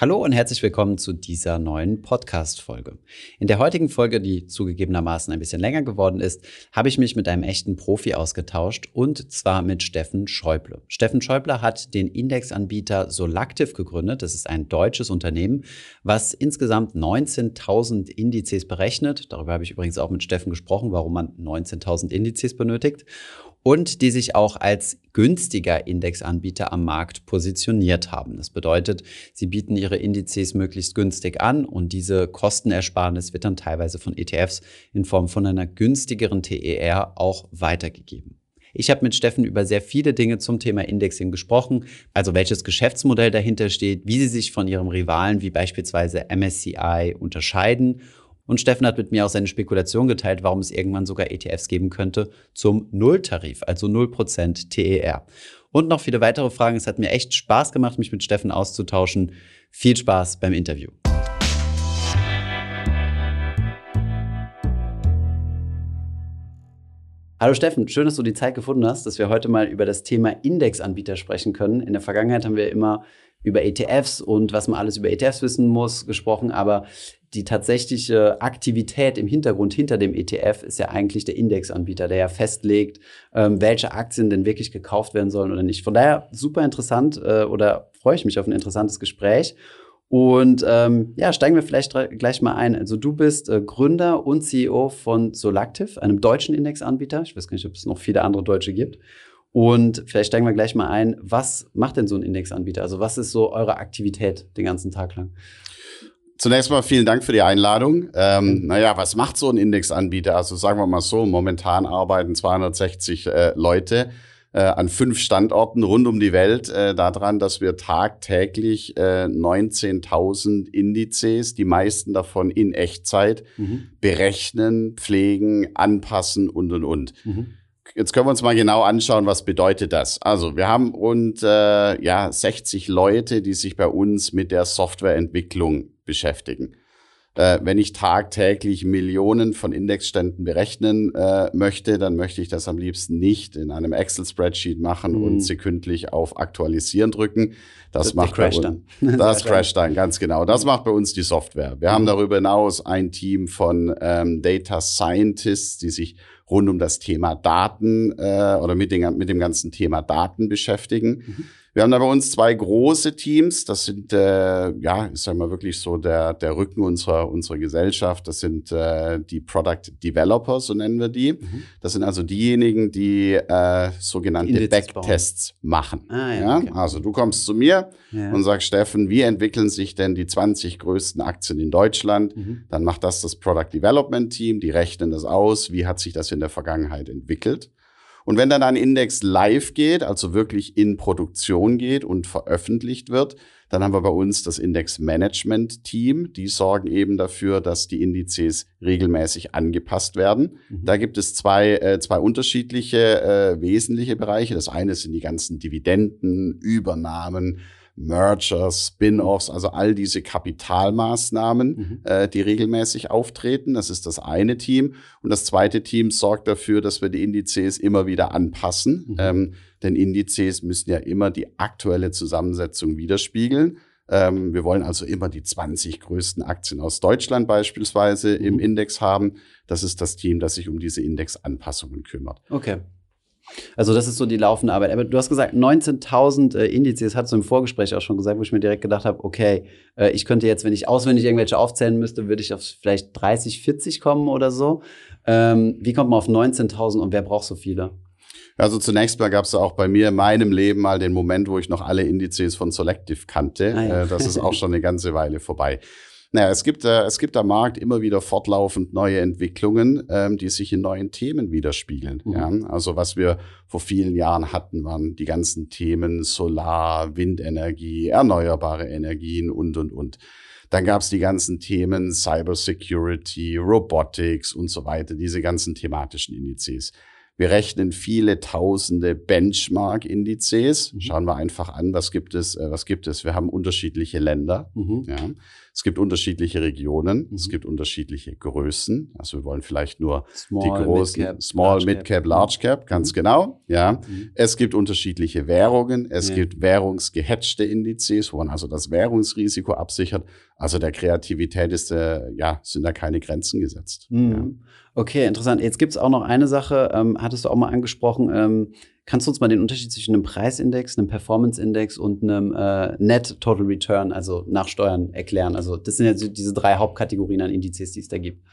Hallo und herzlich willkommen zu dieser neuen Podcast-Folge. In der heutigen Folge, die zugegebenermaßen ein bisschen länger geworden ist, habe ich mich mit einem echten Profi ausgetauscht und zwar mit Steffen Schäuble. Steffen Schäuble hat den Indexanbieter Solactive gegründet. Das ist ein deutsches Unternehmen, was insgesamt 19.000 Indizes berechnet. Darüber habe ich übrigens auch mit Steffen gesprochen, warum man 19.000 Indizes benötigt und die sich auch als günstiger Indexanbieter am Markt positioniert haben. Das bedeutet, sie bieten ihre Indizes möglichst günstig an und diese Kostenersparnis wird dann teilweise von ETFs in Form von einer günstigeren TER auch weitergegeben. Ich habe mit Steffen über sehr viele Dinge zum Thema Indexing gesprochen, also welches Geschäftsmodell dahinter steht, wie sie sich von ihrem Rivalen wie beispielsweise MSCI unterscheiden und Steffen hat mit mir auch seine Spekulation geteilt, warum es irgendwann sogar ETFs geben könnte zum Nulltarif, also 0% TER. Und noch viele weitere Fragen. Es hat mir echt Spaß gemacht, mich mit Steffen auszutauschen. Viel Spaß beim Interview. Hallo Steffen, schön, dass du die Zeit gefunden hast, dass wir heute mal über das Thema Indexanbieter sprechen können. In der Vergangenheit haben wir immer über ETFs und was man alles über ETFs wissen muss gesprochen, aber die tatsächliche Aktivität im Hintergrund hinter dem ETF ist ja eigentlich der Indexanbieter, der ja festlegt, ähm, welche Aktien denn wirklich gekauft werden sollen oder nicht. Von daher super interessant äh, oder freue ich mich auf ein interessantes Gespräch. Und ähm, ja, steigen wir vielleicht gleich mal ein. Also du bist äh, Gründer und CEO von Solactive, einem deutschen Indexanbieter. Ich weiß gar nicht, ob es noch viele andere Deutsche gibt. Und vielleicht steigen wir gleich mal ein. Was macht denn so ein Indexanbieter? Also was ist so eure Aktivität den ganzen Tag lang? Zunächst mal vielen Dank für die Einladung. Ähm, naja, was macht so ein Indexanbieter? Also sagen wir mal so, momentan arbeiten 260 äh, Leute äh, an fünf Standorten rund um die Welt äh, daran, dass wir tagtäglich äh, 19.000 Indizes, die meisten davon in Echtzeit, mhm. berechnen, pflegen, anpassen und, und, und. Mhm. Jetzt können wir uns mal genau anschauen, was bedeutet das. Also wir haben rund äh, ja, 60 Leute, die sich bei uns mit der Softwareentwicklung beschäftigen. Äh, wenn ich tagtäglich Millionen von Indexständen berechnen äh, möchte, dann möchte ich das am liebsten nicht in einem Excel-Spreadsheet machen mhm. und sekündlich auf Aktualisieren drücken. Das, das macht Crash dann. Das Crash dann, ganz genau. Das macht bei uns die Software. Wir mhm. haben darüber hinaus ein Team von ähm, Data Scientists, die sich rund um das Thema Daten äh, oder mit, den, mit dem ganzen Thema Daten beschäftigen. Mhm. Wir haben da bei uns zwei große Teams. Das sind, äh, ja, ich sag mal wirklich so der, der Rücken unserer, unserer Gesellschaft. Das sind äh, die Product Developers, so nennen wir die. Mhm. Das sind also diejenigen, die äh, sogenannte Backtests machen. Ah, ja, ja? Okay. Also du kommst zu mir ja. und sagst, Steffen, wie entwickeln sich denn die 20 größten Aktien in Deutschland? Mhm. Dann macht das das Product Development Team. Die rechnen das aus. Wie hat sich das in der Vergangenheit entwickelt? Und wenn dann ein Index live geht, also wirklich in Produktion geht und veröffentlicht wird, dann haben wir bei uns das Index-Management-Team. Die sorgen eben dafür, dass die Indizes regelmäßig angepasst werden. Mhm. Da gibt es zwei, äh, zwei unterschiedliche äh, wesentliche Bereiche. Das eine sind die ganzen Dividenden, Übernahmen, Mergers, Spin-offs, also all diese Kapitalmaßnahmen, mhm. äh, die regelmäßig auftreten. Das ist das eine Team. Und das zweite Team sorgt dafür, dass wir die Indizes immer wieder anpassen. Mhm. Ähm, denn Indizes müssen ja immer die aktuelle Zusammensetzung widerspiegeln. Ähm, wir wollen also immer die 20 größten Aktien aus Deutschland beispielsweise mhm. im Index haben. Das ist das Team, das sich um diese Indexanpassungen kümmert. Okay. Also das ist so die laufende Arbeit. Aber du hast gesagt, 19.000 äh, Indizes, hast du im Vorgespräch auch schon gesagt, wo ich mir direkt gedacht habe, okay, äh, ich könnte jetzt, wenn ich auswendig irgendwelche aufzählen müsste, würde ich auf vielleicht 30, 40 kommen oder so. Ähm, wie kommt man auf 19.000 und wer braucht so viele? Also zunächst mal gab es auch bei mir in meinem Leben mal den Moment, wo ich noch alle Indizes von Selective kannte. Ah, ja. äh, das ist auch schon eine ganze Weile vorbei. Naja, es gibt, äh, es gibt am Markt immer wieder fortlaufend neue Entwicklungen, ähm, die sich in neuen Themen widerspiegeln. Mhm. Ja? Also was wir vor vielen Jahren hatten, waren die ganzen Themen Solar, Windenergie, erneuerbare Energien und, und, und. Dann gab es die ganzen Themen Cybersecurity, Robotics und so weiter, diese ganzen thematischen Indizes. Wir rechnen viele tausende Benchmark-Indizes. Mhm. Schauen wir einfach an, was gibt es, äh, was gibt es. Wir haben unterschiedliche Länder. Mhm. Ja. Es gibt unterschiedliche Regionen. Mhm. Es gibt unterschiedliche Größen. Also wir wollen vielleicht nur small, die großen mid -cap, Small, Mid Cap, Large Cap, ganz mhm. genau. Ja. Mhm. Es gibt unterschiedliche Währungen. Es ja. gibt währungsgehatchte Indizes, wo man also das Währungsrisiko absichert. Also der Kreativität ist, äh, ja, sind da keine Grenzen gesetzt. Mhm. Ja. Okay, interessant. Jetzt gibt es auch noch eine Sache, ähm, hattest du auch mal angesprochen. Ähm, kannst du uns mal den Unterschied zwischen einem Preisindex, einem Performance-Index und einem äh, Net Total Return, also nach Steuern, erklären? Also das sind ja diese drei Hauptkategorien an Indizes, die es da gibt.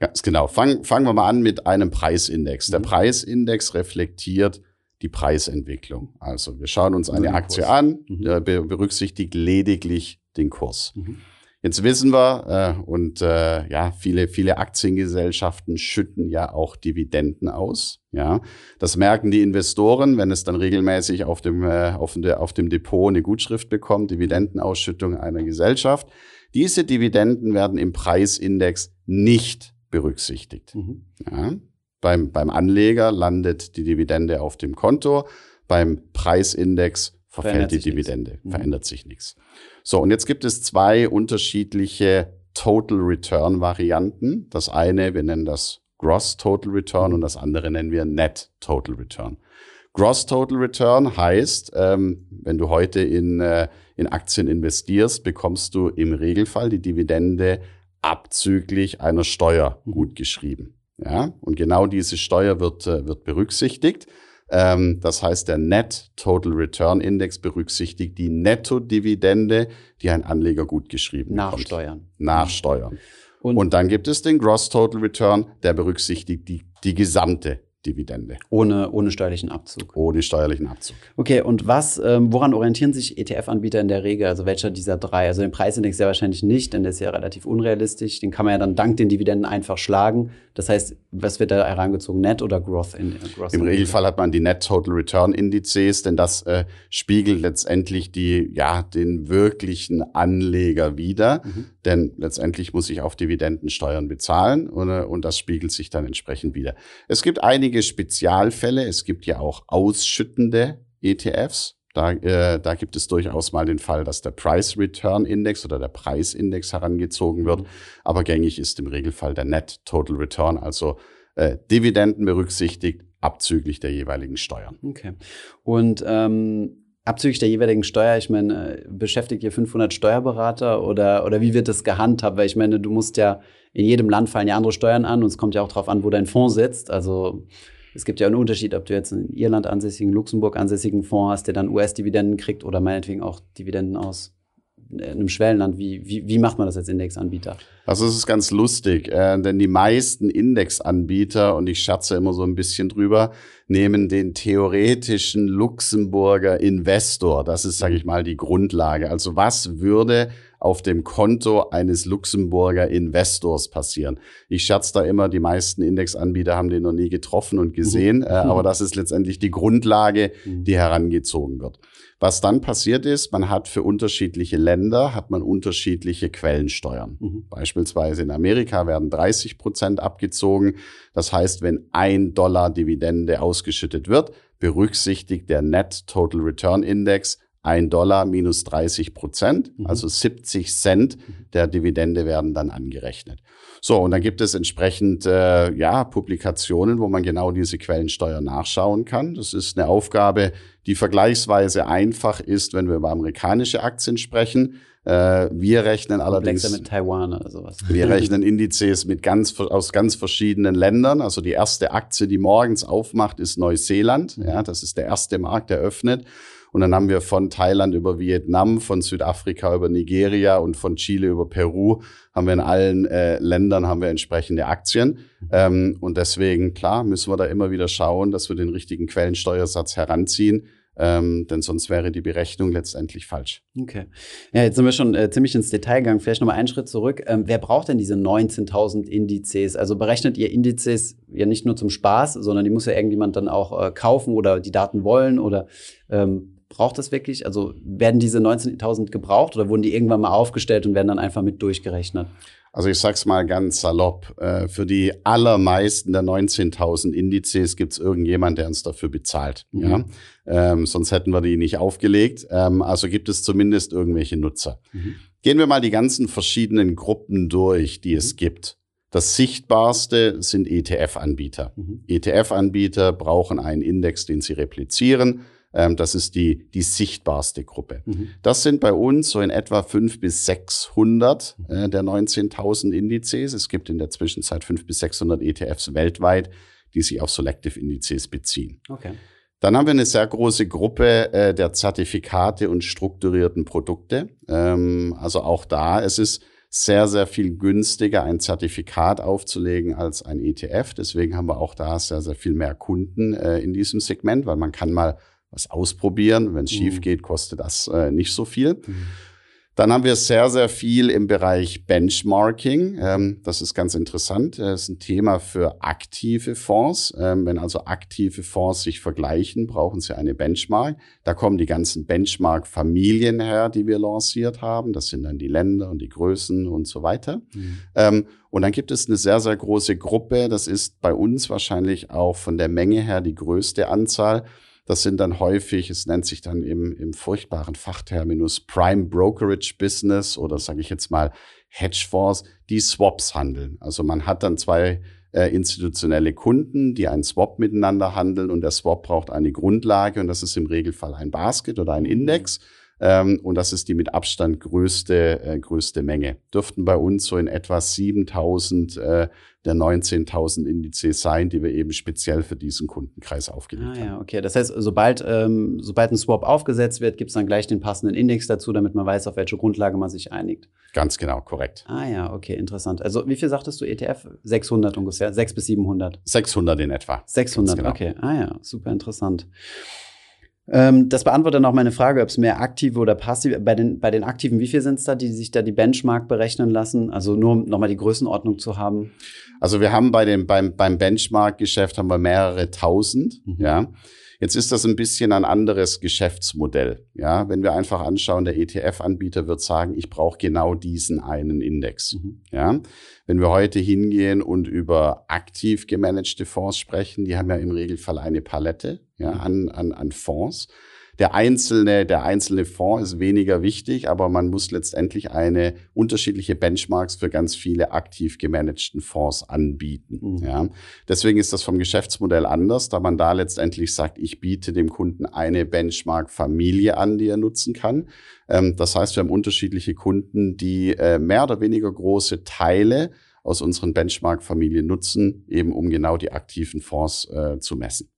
Ganz genau. Fang, fangen wir mal an mit einem Preisindex. Der mhm. Preisindex reflektiert die Preisentwicklung. Also wir schauen uns eine Aktie Kurs. an, mhm. berücksichtigt lediglich den Kurs. Mhm. Jetzt wissen wir, äh, und äh, ja, viele, viele Aktiengesellschaften schütten ja auch Dividenden aus. Ja, das merken die Investoren, wenn es dann regelmäßig auf dem, äh, auf, der, auf dem Depot eine Gutschrift bekommt, Dividendenausschüttung einer Gesellschaft. Diese Dividenden werden im Preisindex nicht berücksichtigt. Mhm. Ja, beim, beim Anleger landet die Dividende auf dem Konto, beim Preisindex verfällt die Dividende, nichts. Mhm. verändert sich nichts. So, und jetzt gibt es zwei unterschiedliche Total Return Varianten. Das eine, wir nennen das Gross Total Return und das andere nennen wir Net Total Return. Gross Total Return heißt, ähm, wenn du heute in, äh, in Aktien investierst, bekommst du im Regelfall die Dividende abzüglich einer Steuer mhm. gut geschrieben. Ja? Und genau diese Steuer wird, äh, wird berücksichtigt. Ähm, das heißt, der Net Total Return Index berücksichtigt die Netto-Dividende, die ein Anleger gut geschrieben Nach bekommt. Steuern. Nach Steuern. Und, Und, dann gibt es den Gross Total Return, der berücksichtigt die, die gesamte Dividende. Ohne, ohne steuerlichen Abzug. Ohne steuerlichen Abzug. Okay, und was, ähm, woran orientieren sich ETF-Anbieter in der Regel? Also welcher dieser drei? Also den Preisindex ja wahrscheinlich nicht, denn der ist ja relativ unrealistisch. Den kann man ja dann dank den Dividenden einfach schlagen. Das heißt, was wird da herangezogen? Net oder Growth? In, uh, Growth Im Regelfall hat man die Net Total Return Indizes, denn das äh, spiegelt letztendlich die, ja, den wirklichen Anleger wider. Mhm. Denn letztendlich muss ich auf Dividendensteuern bezahlen und, äh, und das spiegelt sich dann entsprechend wieder. Es gibt einige Spezialfälle. Es gibt ja auch ausschüttende ETFs. Da, äh, da gibt es durchaus mal den Fall, dass der Price Return Index oder der Preisindex herangezogen wird. Aber gängig ist im Regelfall der Net Total Return, also äh, Dividenden berücksichtigt, abzüglich der jeweiligen Steuern. Okay. Und ähm, abzüglich der jeweiligen Steuer, ich meine, äh, beschäftigt ihr 500 Steuerberater oder, oder wie wird das gehandhabt? Weil ich meine, du musst ja, in jedem Land fallen ja andere Steuern an und es kommt ja auch darauf an, wo dein Fonds sitzt. Also es gibt ja einen Unterschied, ob du jetzt einen Irland ansässigen, Luxemburg ansässigen Fonds hast, der dann US-Dividenden kriegt oder meinetwegen auch Dividenden aus einem Schwellenland. Wie, wie, wie macht man das als Indexanbieter? Also es ist ganz lustig, äh, denn die meisten Indexanbieter, und ich scherze immer so ein bisschen drüber, nehmen den theoretischen Luxemburger Investor. Das ist, sage ich mal, die Grundlage. Also was würde auf dem Konto eines Luxemburger Investors passieren. Ich scherze da immer, die meisten Indexanbieter haben den noch nie getroffen und gesehen, mhm. äh, aber das ist letztendlich die Grundlage, mhm. die herangezogen wird. Was dann passiert ist, man hat für unterschiedliche Länder, hat man unterschiedliche Quellensteuern. Mhm. Beispielsweise in Amerika werden 30 Prozent abgezogen. Das heißt, wenn ein Dollar Dividende ausgeschüttet wird, berücksichtigt der Net Total Return Index ein Dollar minus 30 Prozent, mhm. also 70 Cent der Dividende werden dann angerechnet. So, und dann gibt es entsprechend äh, ja, Publikationen, wo man genau diese Quellensteuer nachschauen kann. Das ist eine Aufgabe, die vergleichsweise einfach ist, wenn wir über amerikanische Aktien sprechen. Äh, wir rechnen allerdings mit Taiwan oder sowas. Wir rechnen Indizes mit ganz aus ganz verschiedenen Ländern. Also die erste Aktie, die morgens aufmacht, ist Neuseeland. Ja, das ist der erste Markt, der öffnet. Und dann haben wir von Thailand über Vietnam, von Südafrika über Nigeria und von Chile über Peru haben wir in allen äh, Ländern haben wir entsprechende Aktien. Ähm, und deswegen, klar, müssen wir da immer wieder schauen, dass wir den richtigen Quellensteuersatz heranziehen. Ähm, denn sonst wäre die Berechnung letztendlich falsch. Okay. Ja, jetzt sind wir schon äh, ziemlich ins Detail gegangen. Vielleicht nochmal einen Schritt zurück. Ähm, wer braucht denn diese 19.000 Indizes? Also berechnet ihr Indizes ja nicht nur zum Spaß, sondern die muss ja irgendjemand dann auch äh, kaufen oder die Daten wollen oder ähm, braucht das wirklich? Also werden diese 19.000 gebraucht oder wurden die irgendwann mal aufgestellt und werden dann einfach mit durchgerechnet? Also ich sag's mal ganz salopp, äh, für die allermeisten der 19.000 Indizes gibt's irgendjemand, der uns dafür bezahlt. Mhm. Ja? Ähm, sonst hätten wir die nicht aufgelegt. Ähm, also gibt es zumindest irgendwelche Nutzer. Mhm. Gehen wir mal die ganzen verschiedenen Gruppen durch, die mhm. es gibt. Das sichtbarste sind ETF-Anbieter. Mhm. ETF-Anbieter brauchen einen Index, den sie replizieren. Ähm, das ist die, die sichtbarste Gruppe. Mhm. Das sind bei uns so in etwa 500 bis 600 äh, der 19.000 Indizes. Es gibt in der Zwischenzeit 500 bis 600 ETFs weltweit, die sich auf Selective Indizes beziehen. Okay. Dann haben wir eine sehr große Gruppe äh, der Zertifikate und strukturierten Produkte. Ähm, also auch da, es ist sehr, sehr viel günstiger, ein Zertifikat aufzulegen als ein ETF. Deswegen haben wir auch da sehr, sehr viel mehr Kunden äh, in diesem Segment, weil man kann mal was ausprobieren. Wenn es mhm. schief geht, kostet das äh, nicht so viel. Mhm. Dann haben wir sehr, sehr viel im Bereich Benchmarking. Ähm, das ist ganz interessant. Das ist ein Thema für aktive Fonds. Ähm, wenn also aktive Fonds sich vergleichen, brauchen sie eine Benchmark. Da kommen die ganzen Benchmark-Familien her, die wir lanciert haben. Das sind dann die Länder und die Größen und so weiter. Mhm. Ähm, und dann gibt es eine sehr, sehr große Gruppe. Das ist bei uns wahrscheinlich auch von der Menge her die größte Anzahl das sind dann häufig, es nennt sich dann im, im furchtbaren Fachterminus Prime Brokerage Business oder sage ich jetzt mal Hedgefonds, die Swaps handeln. Also man hat dann zwei äh, institutionelle Kunden, die einen Swap miteinander handeln und der Swap braucht eine Grundlage und das ist im Regelfall ein Basket oder ein Index. Ähm, und das ist die mit Abstand größte, äh, größte Menge. Dürften bei uns so in etwa 7000 äh, der 19.000 Indizes sein, die wir eben speziell für diesen Kundenkreis aufgelegt ah, haben. Ja, okay. Das heißt, sobald, ähm, sobald ein Swap aufgesetzt wird, gibt es dann gleich den passenden Index dazu, damit man weiß, auf welche Grundlage man sich einigt. Ganz genau, korrekt. Ah ja, okay, interessant. Also wie viel sagtest du ETF? 600 ungefähr, 6 bis 700? 600 in etwa. 600, genau. okay. Ah ja, super interessant. Ähm, das beantwortet noch meine Frage, ob es mehr aktive oder passive, bei den, bei den Aktiven, wie viel sind es da, die sich da die Benchmark berechnen lassen? Also nur um nochmal die Größenordnung zu haben. Also wir haben bei dem, beim, beim Benchmark-Geschäft haben wir mehrere tausend, mhm. ja. Jetzt ist das ein bisschen ein anderes Geschäftsmodell. Ja, wenn wir einfach anschauen, der ETF-Anbieter wird sagen, ich brauche genau diesen einen Index. Mhm. Ja, wenn wir heute hingehen und über aktiv gemanagte Fonds sprechen, die haben ja im Regelfall eine Palette ja, mhm. an, an, an Fonds der einzelne, der einzelne Fonds ist weniger wichtig, aber man muss letztendlich eine unterschiedliche Benchmarks für ganz viele aktiv gemanagten Fonds anbieten. Mhm. Ja. Deswegen ist das vom Geschäftsmodell anders, da man da letztendlich sagt, ich biete dem Kunden eine Benchmark-Familie an, die er nutzen kann. Ähm, das heißt, wir haben unterschiedliche Kunden, die äh, mehr oder weniger große Teile aus unseren Benchmark-Familien nutzen, eben um genau die aktiven Fonds äh, zu messen.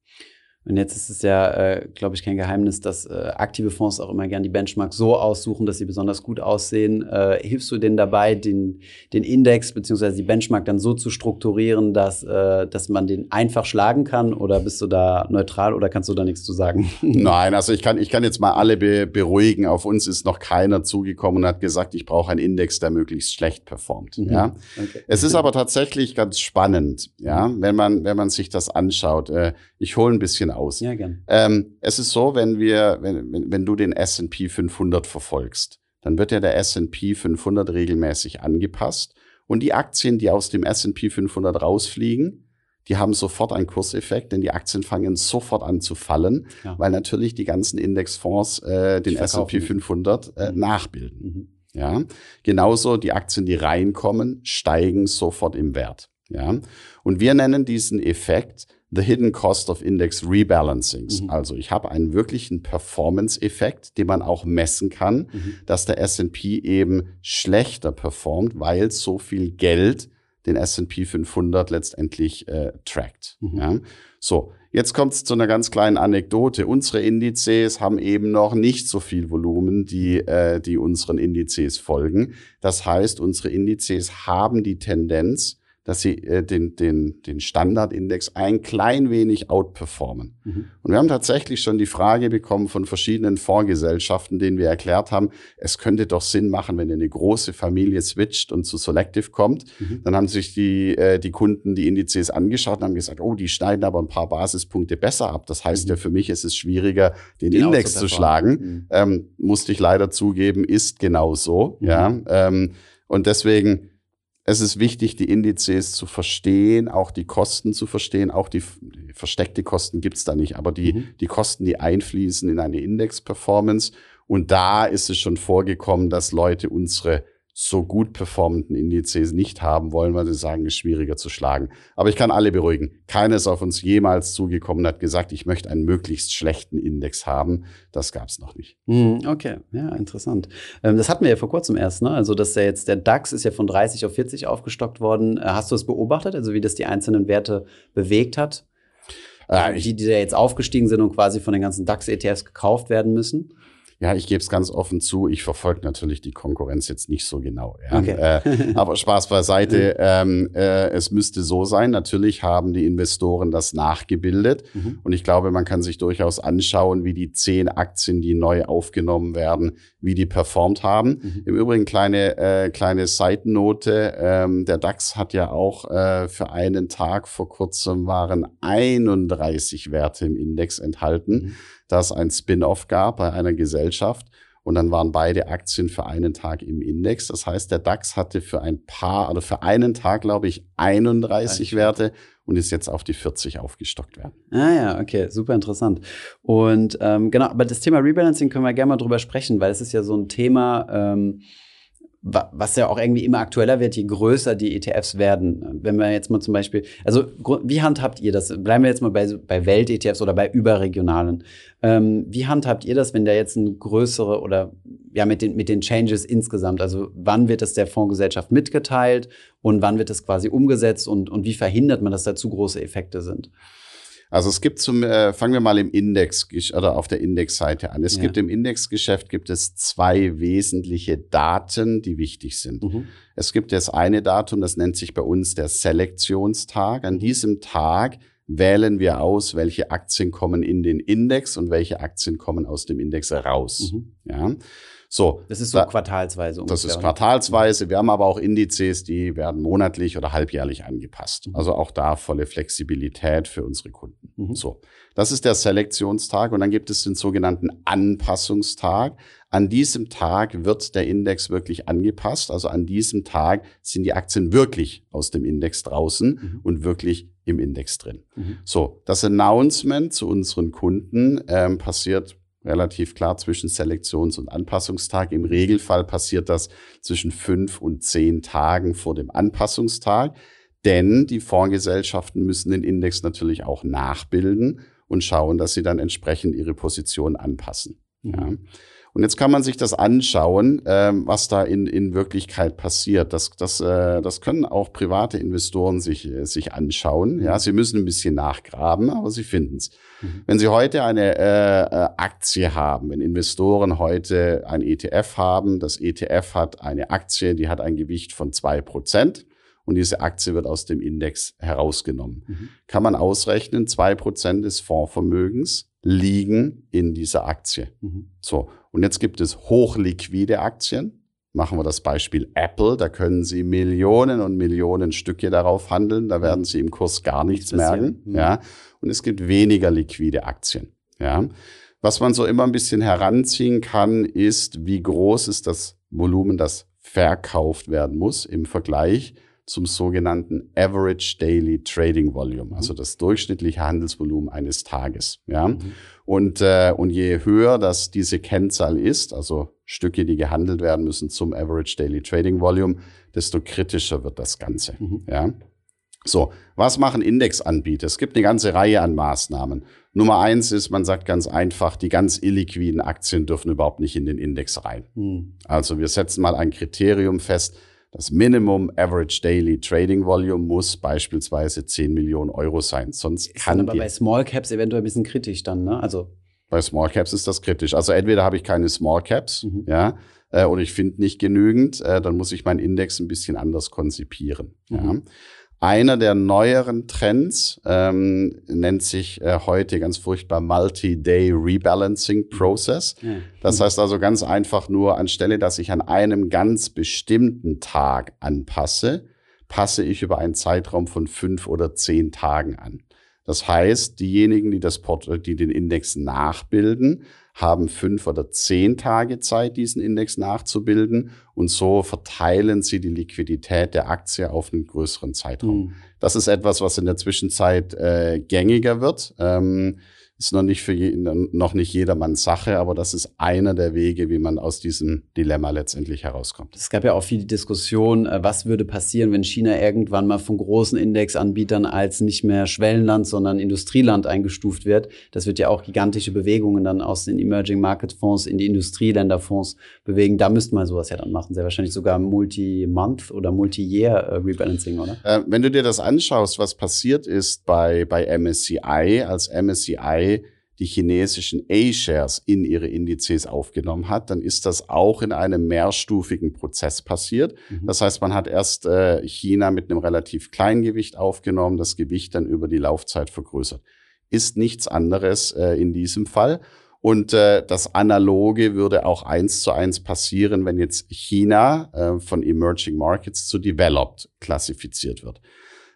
Und jetzt ist es ja, äh, glaube ich, kein Geheimnis, dass äh, aktive Fonds auch immer gern die Benchmark so aussuchen, dass sie besonders gut aussehen. Äh, hilfst du denen dabei, den, den Index beziehungsweise die Benchmark dann so zu strukturieren, dass, äh, dass man den einfach schlagen kann? Oder bist du da neutral oder kannst du da nichts zu sagen? Nein, also ich kann, ich kann jetzt mal alle be beruhigen. Auf uns ist noch keiner zugekommen und hat gesagt, ich brauche einen Index, der möglichst schlecht performt. Mhm. Ja? Okay. Es ist aber tatsächlich ganz spannend, ja, wenn man, wenn man sich das anschaut. Äh, ich hole ein bisschen aus. Ja, gern. Ähm, es ist so, wenn wir, wenn, wenn, wenn du den S&P 500 verfolgst, dann wird ja der S&P 500 regelmäßig angepasst und die Aktien, die aus dem S&P 500 rausfliegen, die haben sofort einen Kurseffekt, denn die Aktien fangen sofort an zu fallen, ja. weil natürlich die ganzen Indexfonds äh, den S&P 500 äh, mhm. nachbilden. Mhm. Ja, genauso die Aktien, die reinkommen, steigen sofort im Wert. Ja, und wir nennen diesen Effekt the hidden cost of index rebalancings. Mhm. Also ich habe einen wirklichen Performance-Effekt, den man auch messen kann, mhm. dass der S&P eben schlechter performt, weil so viel Geld den S&P 500 letztendlich äh, trackt. Mhm. Ja? So, jetzt kommt es zu einer ganz kleinen Anekdote. Unsere Indizes haben eben noch nicht so viel Volumen, die, äh, die unseren Indizes folgen. Das heißt, unsere Indizes haben die Tendenz, dass sie äh, den, den, den Standardindex ein klein wenig outperformen. Mhm. Und wir haben tatsächlich schon die Frage bekommen von verschiedenen Fondsgesellschaften, denen wir erklärt haben, es könnte doch Sinn machen, wenn ihr eine große Familie switcht und zu Selective kommt. Mhm. Dann haben sich die, äh, die Kunden die Indizes angeschaut und haben gesagt, oh, die schneiden aber ein paar Basispunkte besser ab. Das heißt mhm. ja, für mich ist es schwieriger, den genau Index zu schlagen. Mhm. Ähm, musste ich leider zugeben, ist genau so. Mhm. Ja, ähm, und deswegen es ist wichtig, die Indizes zu verstehen, auch die Kosten zu verstehen. Auch die, die versteckte Kosten gibt's da nicht, aber die, mhm. die Kosten, die einfließen in eine Index-Performance. Und da ist es schon vorgekommen, dass Leute unsere so gut performenden Indizes nicht haben wollen, weil sie sagen, es ist schwieriger zu schlagen. Aber ich kann alle beruhigen. Keiner ist auf uns jemals zugekommen und hat gesagt, ich möchte einen möglichst schlechten Index haben. Das gab es noch nicht. Hm, okay, ja, interessant. Ähm, das hatten wir ja vor kurzem erst, ne? Also, dass der jetzt der DAX ist ja von 30 auf 40 aufgestockt worden. Äh, hast du es beobachtet, also wie das die einzelnen Werte bewegt hat? Äh, die, die da jetzt aufgestiegen sind und quasi von den ganzen DAX-ETFs gekauft werden müssen? Ja, ich gebe es ganz offen zu, ich verfolge natürlich die Konkurrenz jetzt nicht so genau. Ja. Okay. Äh, aber Spaß beiseite, ähm, äh, es müsste so sein, natürlich haben die Investoren das nachgebildet mhm. und ich glaube, man kann sich durchaus anschauen, wie die zehn Aktien, die neu aufgenommen werden, wie die performt haben. Mhm. Im Übrigen kleine, äh, kleine Seitennote, ähm, der DAX hat ja auch äh, für einen Tag vor kurzem waren 31 Werte im Index enthalten. Mhm da es ein Spin-off gab bei einer Gesellschaft. Und dann waren beide Aktien für einen Tag im Index. Das heißt, der DAX hatte für ein paar oder für einen Tag, glaube ich, 31 Werte und ist jetzt auf die 40 aufgestockt werden. Ah ja, okay, super interessant. Und ähm, genau, aber das Thema Rebalancing können wir gerne mal drüber sprechen, weil es ist ja so ein Thema, ähm, was ja auch irgendwie immer aktueller wird, je größer die ETFs werden. Wenn wir jetzt mal zum Beispiel, also wie handhabt ihr das? Bleiben wir jetzt mal bei, bei Welt-ETFs oder bei überregionalen. Ähm, wie handhabt ihr das, wenn da jetzt ein größere oder ja mit den, mit den Changes insgesamt? Also wann wird das der Fondsgesellschaft mitgeteilt und wann wird das quasi umgesetzt und, und wie verhindert man, dass da zu große Effekte sind? Also es gibt zum, äh, fangen wir mal im Index oder auf der Indexseite an. Es ja. gibt im Indexgeschäft gibt es zwei wesentliche Daten, die wichtig sind. Mhm. Es gibt das eine Datum, das nennt sich bei uns der Selektionstag. An diesem Tag wählen wir aus, welche Aktien kommen in den Index und welche Aktien kommen aus dem Index raus. Mhm. Ja. So, das ist so da, quartalsweise. Ungefähr. Das ist quartalsweise. Wir haben aber auch Indizes, die werden monatlich oder halbjährlich angepasst. Mhm. Also auch da volle Flexibilität für unsere Kunden. Mhm. So, das ist der Selektionstag und dann gibt es den sogenannten Anpassungstag. An diesem Tag wird der Index wirklich angepasst. Also an diesem Tag sind die Aktien wirklich aus dem Index draußen mhm. und wirklich im Index drin. Mhm. So, das Announcement zu unseren Kunden ähm, passiert relativ klar zwischen Selektions- und Anpassungstag. Im Regelfall passiert das zwischen fünf und zehn Tagen vor dem Anpassungstag, denn die Fondsgesellschaften müssen den Index natürlich auch nachbilden und schauen, dass sie dann entsprechend ihre Position anpassen. Mhm. Ja. Und jetzt kann man sich das anschauen, ähm, was da in, in Wirklichkeit passiert. Das, das, äh, das können auch private Investoren sich, äh, sich anschauen. Ja, sie müssen ein bisschen nachgraben, aber sie finden es. Mhm. Wenn Sie heute eine äh, äh Aktie haben, wenn Investoren heute ein ETF haben, das ETF hat eine Aktie, die hat ein Gewicht von zwei Prozent und diese Aktie wird aus dem Index herausgenommen. Mhm. Kann man ausrechnen, zwei Prozent des Fondsvermögens liegen in dieser Aktie. Mhm. So. Und jetzt gibt es hochliquide Aktien. Machen wir das Beispiel Apple. Da können Sie Millionen und Millionen Stücke darauf handeln. Da werden Sie im Kurs gar nichts merken. Mhm. Ja. Und es gibt weniger liquide Aktien. Ja. Was man so immer ein bisschen heranziehen kann, ist, wie groß ist das Volumen, das verkauft werden muss im Vergleich zum sogenannten Average Daily Trading Volume, also mhm. das durchschnittliche Handelsvolumen eines Tages. Ja? Mhm. Und, äh, und je höher das diese Kennzahl ist, also Stücke, die gehandelt werden müssen zum Average Daily Trading Volume, desto kritischer wird das Ganze. Mhm. Ja? So, was machen Indexanbieter? Es gibt eine ganze Reihe an Maßnahmen. Nummer eins ist, man sagt ganz einfach, die ganz illiquiden Aktien dürfen überhaupt nicht in den Index rein. Mhm. Also wir setzen mal ein Kriterium fest, das Minimum Average Daily Trading Volume muss beispielsweise 10 Millionen Euro sein. Sonst ist kann aber bei Small Caps eventuell ein bisschen kritisch dann, ne? Also bei Small Caps ist das kritisch. Also entweder habe ich keine Small Caps, mhm. ja, äh, oder ich finde nicht genügend, äh, dann muss ich meinen Index ein bisschen anders konzipieren. Mhm. Ja. Einer der neueren Trends ähm, nennt sich äh, heute ganz furchtbar Multi-Day Rebalancing Process. Ja. Das heißt also ganz einfach nur, anstelle, dass ich an einem ganz bestimmten Tag anpasse, passe ich über einen Zeitraum von fünf oder zehn Tagen an. Das heißt, diejenigen, die, das Port die den Index nachbilden, haben fünf oder zehn Tage Zeit, diesen Index nachzubilden. Und so verteilen sie die Liquidität der Aktie auf einen größeren Zeitraum. Mhm. Das ist etwas, was in der Zwischenzeit äh, gängiger wird. Ähm, ist noch nicht für je, noch nicht jedermanns Sache, aber das ist einer der Wege, wie man aus diesem Dilemma letztendlich herauskommt. Es gab ja auch viele Diskussionen, äh, was würde passieren, wenn China irgendwann mal von großen Indexanbietern als nicht mehr Schwellenland, sondern Industrieland eingestuft wird. Das wird ja auch gigantische Bewegungen dann aus den Emerging Market Fonds in die Industrieländerfonds bewegen. Da müsste man sowas ja dann machen. Sehr wahrscheinlich sogar Multi-Month oder Multi-Year äh, Rebalancing, oder? Äh, wenn du dir das anschaust, was passiert ist bei, bei MSCI, als MSCI die chinesischen A-Shares in ihre Indizes aufgenommen hat, dann ist das auch in einem mehrstufigen Prozess passiert. Mhm. Das heißt, man hat erst äh, China mit einem relativ kleinen Gewicht aufgenommen, das Gewicht dann über die Laufzeit vergrößert. Ist nichts anderes äh, in diesem Fall. Und äh, das Analoge würde auch eins zu eins passieren, wenn jetzt China äh, von Emerging Markets zu Developed klassifiziert wird.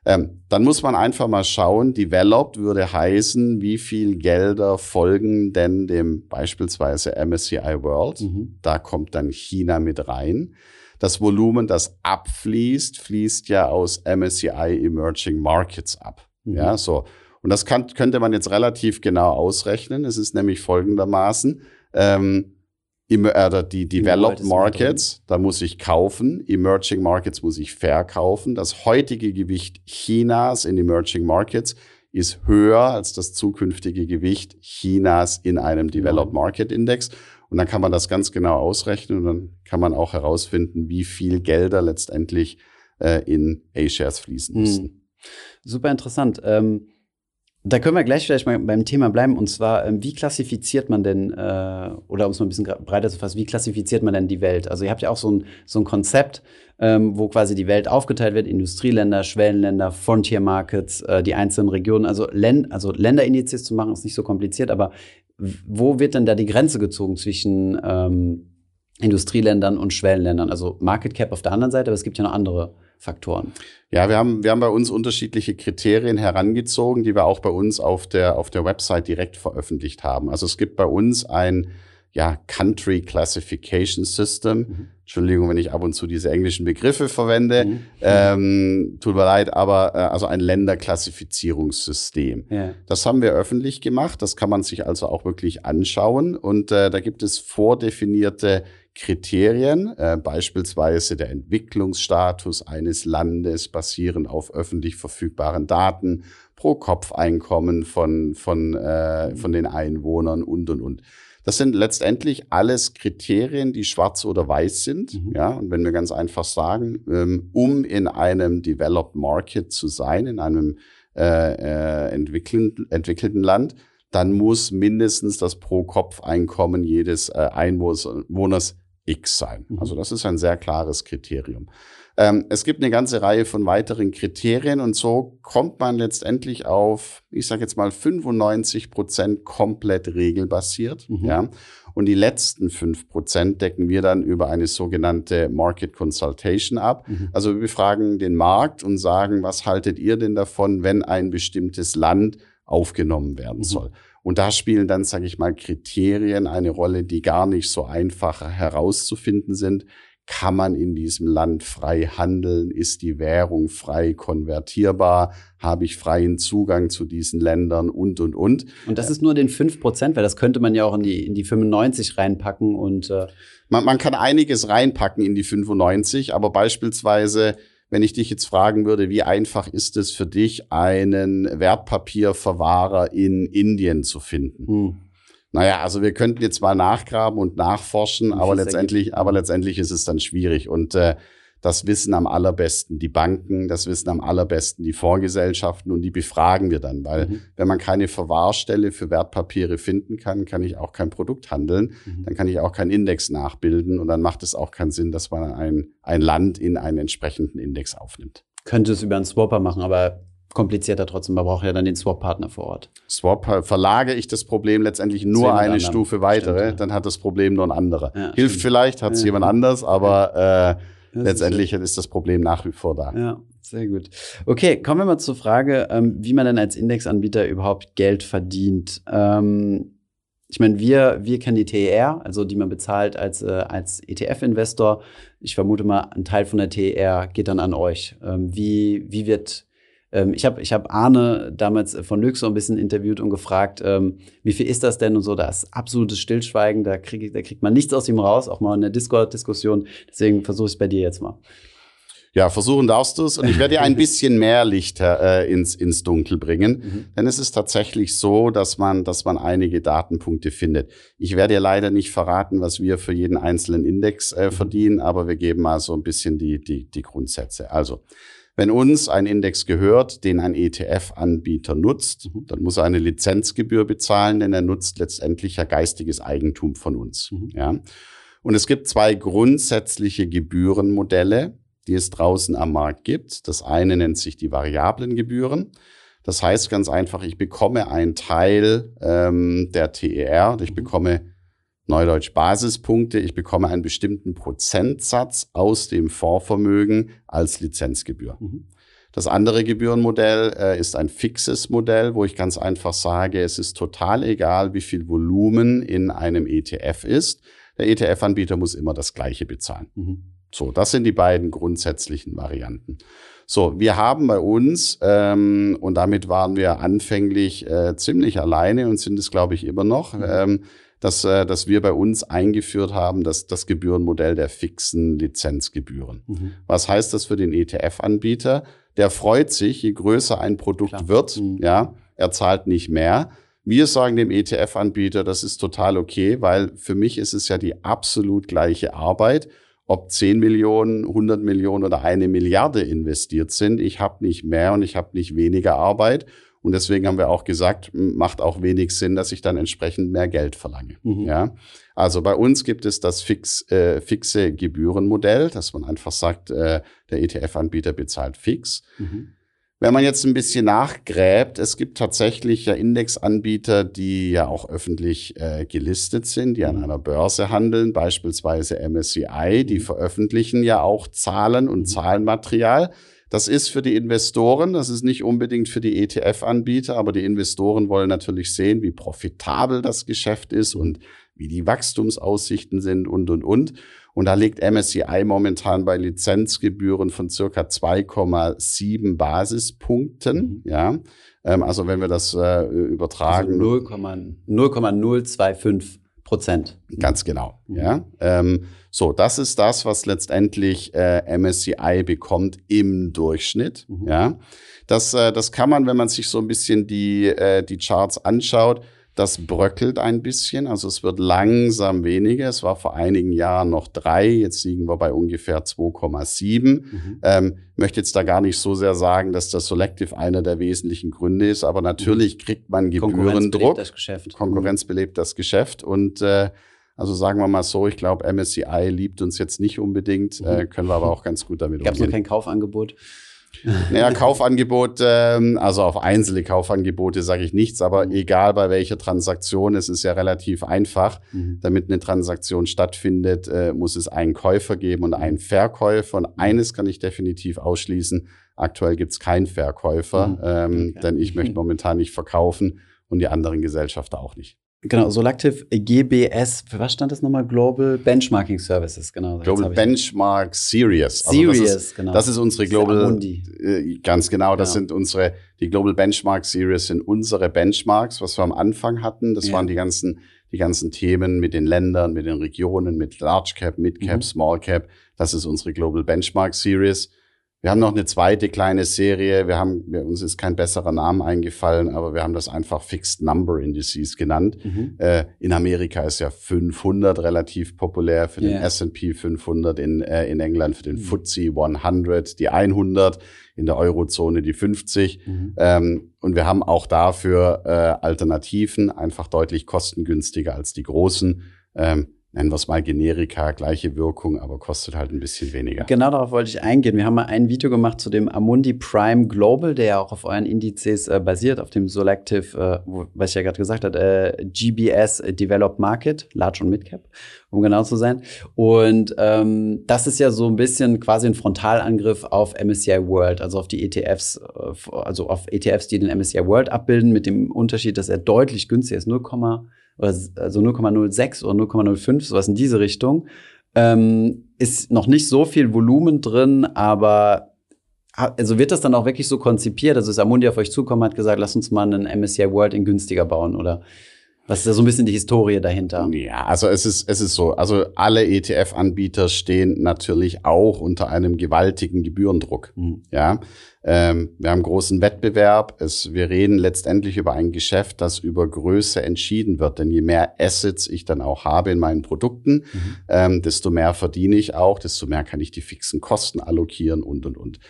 Ähm, dann muss man einfach mal schauen, developed würde heißen, wie viel Gelder folgen denn dem beispielsweise MSCI World. Mhm. Da kommt dann China mit rein. Das Volumen, das abfließt, fließt ja aus MSCI Emerging Markets ab. Mhm. Ja, so. Und das kann, könnte man jetzt relativ genau ausrechnen. Es ist nämlich folgendermaßen. Ähm, äh, die Developed Markets, da muss ich kaufen. Emerging Markets muss ich verkaufen. Das heutige Gewicht Chinas in Emerging Markets ist höher als das zukünftige Gewicht Chinas in einem Developed Market Index. Und dann kann man das ganz genau ausrechnen und dann kann man auch herausfinden, wie viel Gelder letztendlich äh, in A-Shares fließen hm. müssen. Super interessant. Ähm da können wir gleich vielleicht mal beim Thema bleiben. Und zwar, ähm, wie klassifiziert man denn, äh, oder um es mal ein bisschen breiter zu fassen, wie klassifiziert man denn die Welt? Also ihr habt ja auch so ein, so ein Konzept, ähm, wo quasi die Welt aufgeteilt wird, Industrieländer, Schwellenländer, Frontier Markets, äh, die einzelnen Regionen. Also, Len also Länderindizes zu machen, ist nicht so kompliziert, aber wo wird denn da die Grenze gezogen zwischen ähm, Industrieländern und Schwellenländern? Also Market Cap auf der anderen Seite, aber es gibt ja noch andere Faktoren? Ja, wir haben, wir haben bei uns unterschiedliche Kriterien herangezogen, die wir auch bei uns auf der, auf der Website direkt veröffentlicht haben. Also es gibt bei uns ein ja, Country Classification System. Mhm. Entschuldigung, wenn ich ab und zu diese englischen Begriffe verwende. Mhm. Ähm, tut mir leid, aber äh, also ein Länderklassifizierungssystem. Ja. Das haben wir öffentlich gemacht. Das kann man sich also auch wirklich anschauen. Und äh, da gibt es vordefinierte Kriterien, äh, beispielsweise der Entwicklungsstatus eines Landes basierend auf öffentlich verfügbaren Daten, pro Kopf Einkommen von, von, äh, von den Einwohnern und, und, und. Das sind letztendlich alles Kriterien, die schwarz oder weiß sind. Mhm. Ja, und wenn wir ganz einfach sagen, ähm, um in einem Developed Market zu sein, in einem äh, äh, entwickeln, entwickelten Land, dann muss mindestens das Pro-Kopf-Einkommen jedes äh, Einwohners X sein. Mhm. Also das ist ein sehr klares Kriterium. Ähm, es gibt eine ganze Reihe von weiteren Kriterien und so kommt man letztendlich auf, ich sage jetzt mal 95 Prozent komplett regelbasiert. Mhm. Ja. Und die letzten fünf Prozent decken wir dann über eine sogenannte Market Consultation ab. Mhm. Also wir befragen den Markt und sagen, was haltet ihr denn davon, wenn ein bestimmtes Land aufgenommen werden mhm. Und da spielen dann, sage ich mal, Kriterien eine Rolle, die gar nicht so einfach herauszufinden sind. Kann man in diesem Land frei handeln? Ist die Währung frei konvertierbar? Habe ich freien Zugang zu diesen Ländern und, und, und? Und das ist nur den 5 Prozent, weil das könnte man ja auch in die, in die 95 reinpacken und äh man, man kann einiges reinpacken in die 95, aber beispielsweise wenn ich dich jetzt fragen würde, wie einfach ist es für dich, einen Wertpapierverwahrer in Indien zu finden? Hm. Naja, also wir könnten jetzt mal nachgraben und nachforschen, aber letztendlich, aber letztendlich ist es dann schwierig. Und äh, das wissen am allerbesten die Banken, das wissen am allerbesten die Fondsgesellschaften und die befragen wir dann, weil mhm. wenn man keine Verwahrstelle für Wertpapiere finden kann, kann ich auch kein Produkt handeln, mhm. dann kann ich auch keinen Index nachbilden und dann macht es auch keinen Sinn, dass man ein, ein Land in einen entsprechenden Index aufnimmt. könnte es über einen Swapper machen, aber komplizierter trotzdem. Man braucht ja dann den Swap-Partner vor Ort. Swap äh, verlage ich das Problem letztendlich nur eine anderen. Stufe weitere, Stimmt, ja. dann hat das Problem nur ein anderer. Ja, Hilft stimmt. vielleicht, hat es ja. jemand anders, aber äh, letztendlich ist, das Problem nach wie vor da. Ja, sehr gut. Okay, kommen wir mal zur Frage, ähm, wie man denn als Indexanbieter überhaupt Geld verdient. Ähm, ich meine, wir, wir kennen die TER, also die man bezahlt als, äh, als ETF-Investor. Ich vermute mal, ein Teil von der TER geht dann an euch. Ähm, wie, wie wird ähm, ich habe ich hab Arne damals von Lüx so ein bisschen interviewt und gefragt, ähm, wie viel ist das denn und so. Da ist absolutes Stillschweigen, da, krieg, da kriegt man nichts aus ihm raus, auch mal in der Discord-Diskussion. Deswegen versuche ich es bei dir jetzt mal. Ja, versuchen darfst du es. Und ich werde dir ein bisschen mehr Licht äh, ins, ins Dunkel bringen. Mhm. Denn es ist tatsächlich so, dass man, dass man einige Datenpunkte findet. Ich werde dir leider nicht verraten, was wir für jeden einzelnen Index äh, mhm. verdienen, aber wir geben mal so ein bisschen die, die, die Grundsätze. Also, wenn uns ein Index gehört, den ein ETF-Anbieter nutzt, mhm. dann muss er eine Lizenzgebühr bezahlen, denn er nutzt letztendlich ja geistiges Eigentum von uns. Mhm. Ja? Und es gibt zwei grundsätzliche Gebührenmodelle, die es draußen am Markt gibt. Das eine nennt sich die variablen Gebühren. Das heißt ganz einfach, ich bekomme einen Teil ähm, der TER, ich mhm. bekomme Neudeutsch Basispunkte. Ich bekomme einen bestimmten Prozentsatz aus dem Fondsvermögen als Lizenzgebühr. Mhm. Das andere Gebührenmodell äh, ist ein fixes Modell, wo ich ganz einfach sage, es ist total egal, wie viel Volumen in einem ETF ist. Der ETF-Anbieter muss immer das Gleiche bezahlen. Mhm. So, das sind die beiden grundsätzlichen Varianten. So, wir haben bei uns, ähm, und damit waren wir anfänglich äh, ziemlich alleine und sind es, glaube ich, immer noch, mhm. ähm, dass, äh, dass wir bei uns eingeführt haben, dass das Gebührenmodell der fixen Lizenzgebühren. Mhm. Was heißt das für den ETF-Anbieter? Der freut sich, je größer ein Produkt Klar. wird, mhm. ja, er zahlt nicht mehr. Wir sagen dem ETF-Anbieter, das ist total okay, weil für mich ist es ja die absolut gleiche Arbeit, ob 10 Millionen, 100 Millionen oder eine Milliarde investiert sind. Ich habe nicht mehr und ich habe nicht weniger Arbeit. Und deswegen haben wir auch gesagt, macht auch wenig Sinn, dass ich dann entsprechend mehr Geld verlange. Mhm. Ja, also bei uns gibt es das fix, äh, fixe Gebührenmodell, dass man einfach sagt, äh, der ETF-Anbieter bezahlt fix. Mhm. Wenn man jetzt ein bisschen nachgräbt, es gibt tatsächlich ja Indexanbieter, die ja auch öffentlich äh, gelistet sind, die an mhm. einer Börse handeln, beispielsweise MSCI, die mhm. veröffentlichen ja auch Zahlen und mhm. Zahlenmaterial. Das ist für die Investoren, das ist nicht unbedingt für die ETF-Anbieter, aber die Investoren wollen natürlich sehen, wie profitabel das Geschäft ist und wie die Wachstumsaussichten sind und, und, und. Und da liegt MSCI momentan bei Lizenzgebühren von circa 2,7 Basispunkten. Mhm. Ja, ähm, also wenn wir das äh, übertragen. Also 0,025 Prozent. Ganz genau. Mhm. Ja. Ähm, so, das ist das, was letztendlich äh, MSCI bekommt im Durchschnitt. Mhm. Ja. Das, äh, das kann man, wenn man sich so ein bisschen die, äh, die Charts anschaut, das bröckelt ein bisschen, also es wird langsam weniger. Es war vor einigen Jahren noch drei, jetzt liegen wir bei ungefähr 2,7. Mhm. Ähm, möchte jetzt da gar nicht so sehr sagen, dass das Selective einer der wesentlichen Gründe ist, aber natürlich mhm. kriegt man Gebührendruck. Konkurrenz belebt das Geschäft. Konkurrenz mhm. belebt das Geschäft und äh, also sagen wir mal so, ich glaube, MSCI liebt uns jetzt nicht unbedingt, äh, mhm. können wir aber auch ganz gut damit Gab's umgehen. Gab es noch kein Kaufangebot? Naja, Kaufangebot, ähm, also auf einzelne Kaufangebote sage ich nichts, aber mhm. egal bei welcher Transaktion, es ist ja relativ einfach. Mhm. Damit eine Transaktion stattfindet, äh, muss es einen Käufer geben und einen Verkäufer. Und eines kann ich definitiv ausschließen, aktuell gibt es keinen Verkäufer, mhm. ähm, okay. denn ich möchte momentan nicht verkaufen und die anderen Gesellschafter auch nicht. Genau, Solactive GBS, für was stand das nochmal? Global Benchmarking Services, genau. Global Benchmark Series. Also Series, das ist, genau. Das ist unsere Global, äh, ganz genau, das genau. sind unsere, die Global Benchmark Series sind unsere Benchmarks, was wir am Anfang hatten. Das ja. waren die ganzen, die ganzen Themen mit den Ländern, mit den Regionen, mit Large Cap, Mid Cap, mhm. Small Cap. Das ist unsere Global Benchmark Series. Wir haben noch eine zweite kleine Serie. Wir haben, uns ist kein besserer Name eingefallen, aber wir haben das einfach Fixed Number Indices genannt. Mhm. Äh, in Amerika ist ja 500 relativ populär für den yeah. S&P 500 in, äh, in England, für den mhm. FTSE 100, die 100, in der Eurozone die 50. Mhm. Ähm, und wir haben auch dafür äh, Alternativen, einfach deutlich kostengünstiger als die großen. Ähm, nennen wir es mal Generika, gleiche Wirkung, aber kostet halt ein bisschen weniger. Genau darauf wollte ich eingehen. Wir haben mal ein Video gemacht zu dem Amundi Prime Global, der ja auch auf euren Indizes äh, basiert, auf dem Selective, äh, was ich ja gerade gesagt habe, äh, GBS Developed Market, Large und Midcap, um genau zu sein. Und ähm, das ist ja so ein bisschen quasi ein Frontalangriff auf MSCI World, also auf die ETFs, äh, also auf ETFs, die den MSCI World abbilden, mit dem Unterschied, dass er deutlich günstiger ist, 0, oder also 0,06 oder 0,05, sowas in diese Richtung. Ähm, ist noch nicht so viel Volumen drin, aber also wird das dann auch wirklich so konzipiert? Also ist Amundi auf euch zukommen, hat gesagt, lass uns mal einen MSCI World in günstiger bauen oder was ist da so ein bisschen die Historie dahinter? Ja, also es ist, es ist so. Also alle ETF-Anbieter stehen natürlich auch unter einem gewaltigen Gebührendruck. Mhm. Ja, ähm, wir haben großen Wettbewerb. Es, wir reden letztendlich über ein Geschäft, das über Größe entschieden wird. Denn je mehr Assets ich dann auch habe in meinen Produkten, mhm. ähm, desto mehr verdiene ich auch, desto mehr kann ich die fixen Kosten allokieren und, und, und.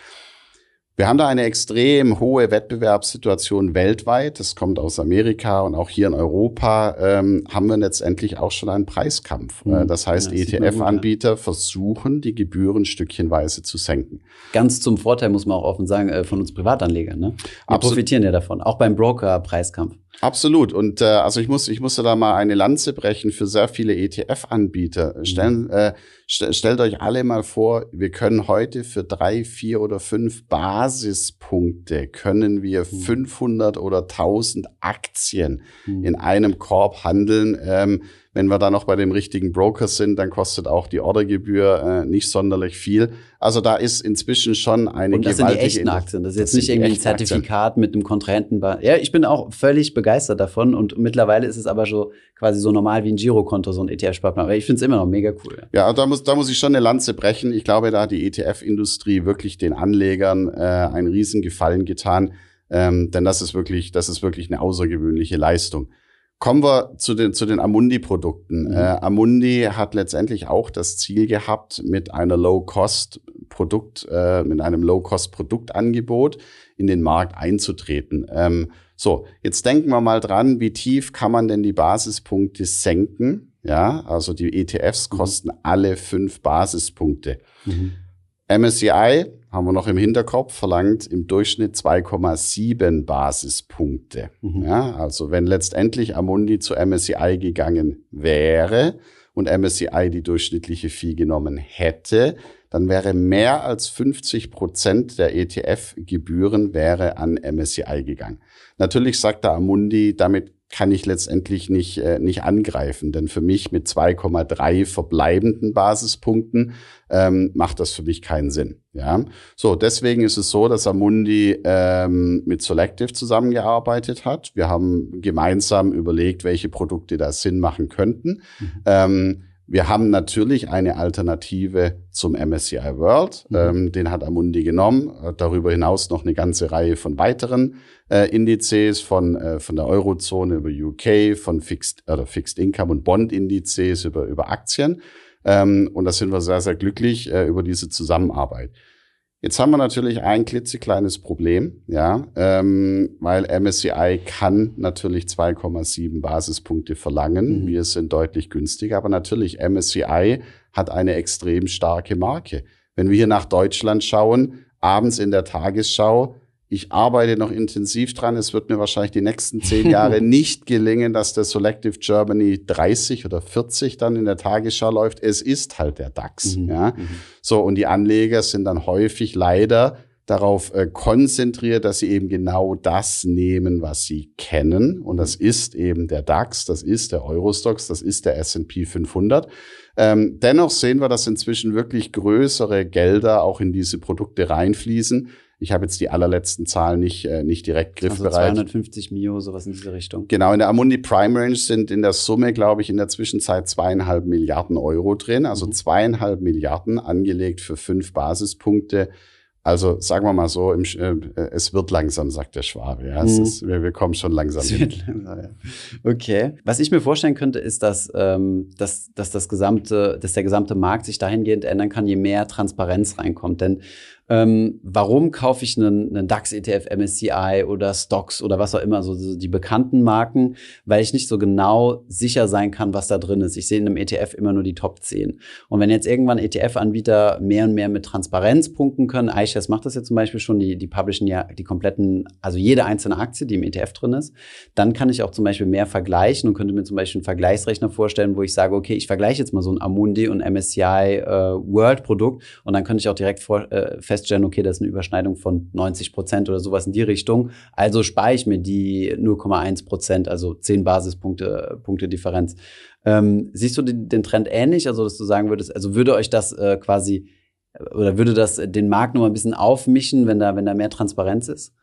Wir haben da eine extrem hohe Wettbewerbssituation weltweit. Das kommt aus Amerika und auch hier in Europa ähm, haben wir letztendlich auch schon einen Preiskampf. Mhm. Das heißt, ja, ETF-Anbieter ja. versuchen, die Gebühren stückchenweise zu senken. Ganz zum Vorteil, muss man auch offen sagen, äh, von uns Privatanlegern. Ne? Wir Absolut. profitieren ja davon, auch beim Broker-Preiskampf. Absolut. Und äh, also ich muss, ich musste da mal eine Lanze brechen für sehr viele ETF-Anbieter. Mhm. Stellen, äh, stellt euch alle mal vor, wir können heute für drei, vier oder fünf Basispunkte können wir mhm. 500 oder 1000 Aktien mhm. in einem Korb handeln. Ähm, wenn wir da noch bei dem richtigen Broker sind, dann kostet auch die Ordergebühr äh, nicht sonderlich viel. Also da ist inzwischen schon eine Und das gewaltige... sind die echten Aktien. Das ist jetzt nicht irgendwie ein Zertifikat Aktien. mit einem Kontrahenten. Ja, ich bin auch völlig begeistert davon und mittlerweile ist es aber schon quasi so normal wie ein Girokonto, so ein ETF-Sparplan. Aber ich finde es immer noch mega cool. Ja, da muss, da muss ich schon eine Lanze brechen. Ich glaube, da hat die ETF-Industrie wirklich den Anlegern äh, einen riesen Gefallen getan. Ähm, denn das ist wirklich, das ist wirklich eine außergewöhnliche Leistung. Kommen wir zu den, zu den Amundi-Produkten. Mhm. Äh, Amundi hat letztendlich auch das Ziel gehabt, mit einer Low-Cost-Produkt, äh, mit einem Low-Cost-Produktangebot in den Markt einzutreten. Ähm, so, jetzt denken wir mal dran, wie tief kann man denn die Basispunkte senken? Ja, also die ETFs mhm. kosten alle fünf Basispunkte. Mhm. MSCI haben wir noch im Hinterkopf, verlangt im Durchschnitt 2,7 Basispunkte. Mhm. Ja, also wenn letztendlich Amundi zu MSCI gegangen wäre und MSCI die durchschnittliche Fee genommen hätte, dann wäre mehr als 50 Prozent der ETF-Gebühren wäre an MSCI gegangen. Natürlich sagt der Amundi, damit kann ich letztendlich nicht, äh, nicht angreifen. Denn für mich mit 2,3 verbleibenden Basispunkten ähm, macht das für mich keinen Sinn. Ja, so deswegen ist es so, dass Amundi ähm, mit Selective zusammengearbeitet hat. Wir haben gemeinsam überlegt, welche Produkte da Sinn machen könnten. Mhm. Ähm, wir haben natürlich eine Alternative zum MSCI World. Mhm. Ähm, den hat Amundi genommen. Darüber hinaus noch eine ganze Reihe von weiteren äh, Indizes von, äh, von der Eurozone über UK, von Fixed, oder Fixed Income und Bond-Indizes über, über Aktien. Ähm, und da sind wir sehr, sehr glücklich äh, über diese Zusammenarbeit. Jetzt haben wir natürlich ein klitzekleines Problem, ja, ähm, weil MSCI kann natürlich 2,7 Basispunkte verlangen. Mhm. Wir sind deutlich günstiger, aber natürlich MSCI hat eine extrem starke Marke. Wenn wir hier nach Deutschland schauen, abends in der Tagesschau ich arbeite noch intensiv dran. Es wird mir wahrscheinlich die nächsten zehn Jahre nicht gelingen, dass der Selective Germany 30 oder 40 dann in der Tagesschau läuft. Es ist halt der DAX. Mhm. Ja. Mhm. So, und die Anleger sind dann häufig leider darauf äh, konzentriert, dass sie eben genau das nehmen, was sie kennen. Und das ist eben der DAX, das ist der Eurostox, das ist der S&P 500. Ähm, dennoch sehen wir, dass inzwischen wirklich größere Gelder auch in diese Produkte reinfließen. Ich habe jetzt die allerletzten Zahlen nicht, äh, nicht direkt griffbereit. Also 250 Mio, sowas in diese Richtung. Genau, in der Amundi Prime Range sind in der Summe, glaube ich, in der Zwischenzeit zweieinhalb Milliarden Euro drin. Also mhm. zweieinhalb Milliarden angelegt für fünf Basispunkte. Also sagen wir mal so, im, äh, es wird langsam, sagt der Schwabe. Ja, mhm. ist, wir, wir, kommen schon langsam hin. Langsam, ja. Okay. Was ich mir vorstellen könnte, ist, dass, ähm, dass, dass, das gesamte, dass der gesamte Markt sich dahingehend ändern kann, je mehr Transparenz reinkommt. Denn ähm, warum kaufe ich einen, einen DAX-ETF, MSCI oder Stocks oder was auch immer, so, so, die bekannten Marken, weil ich nicht so genau sicher sein kann, was da drin ist. Ich sehe in einem ETF immer nur die Top 10. Und wenn jetzt irgendwann ETF-Anbieter mehr und mehr mit Transparenz punkten können, iShares macht das ja zum Beispiel schon, die, die publishen ja die kompletten, also jede einzelne Aktie, die im ETF drin ist, dann kann ich auch zum Beispiel mehr vergleichen und könnte mir zum Beispiel einen Vergleichsrechner vorstellen, wo ich sage, okay, ich vergleiche jetzt mal so ein Amundi und MSCI äh, World Produkt und dann könnte ich auch direkt vor, äh, feststellen, okay, das ist eine Überschneidung von 90 Prozent oder sowas in die Richtung. Also spare ich mir die 0,1 Prozent, also 10 Basispunkte Punkte Differenz. Ähm, siehst du den, den, Trend ähnlich? Also, dass du sagen würdest, also würde euch das äh, quasi oder würde das den Markt noch ein bisschen aufmischen, wenn da, wenn da mehr Transparenz ist?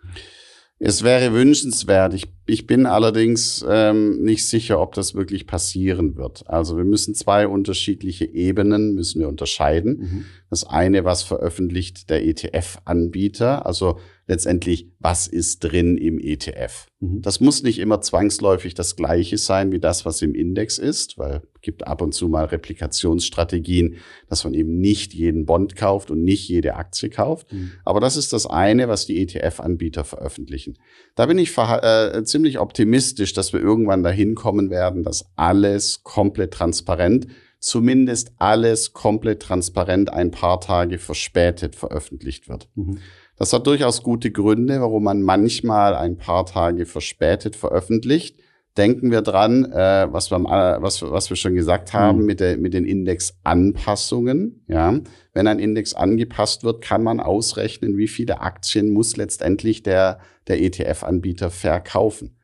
Es wäre wünschenswert. Ich, ich bin allerdings ähm, nicht sicher, ob das wirklich passieren wird. Also wir müssen zwei unterschiedliche Ebenen müssen wir unterscheiden. Mhm. Das eine, was veröffentlicht der ETF-Anbieter, also letztendlich, was ist drin im ETF. Mhm. Das muss nicht immer zwangsläufig das gleiche sein wie das, was im Index ist, weil es gibt ab und zu mal Replikationsstrategien, dass man eben nicht jeden Bond kauft und nicht jede Aktie kauft. Mhm. Aber das ist das eine, was die ETF-Anbieter veröffentlichen. Da bin ich äh, ziemlich optimistisch, dass wir irgendwann dahin kommen werden, dass alles komplett transparent zumindest alles komplett transparent ein paar Tage verspätet veröffentlicht wird. Mhm. Das hat durchaus gute Gründe, warum man manchmal ein paar Tage verspätet veröffentlicht. Denken wir dran, äh, was, wir, was, was wir schon gesagt haben mhm. mit, der, mit den Indexanpassungen. Ja, wenn ein Index angepasst wird, kann man ausrechnen, wie viele Aktien muss letztendlich der, der ETF-Anbieter verkaufen.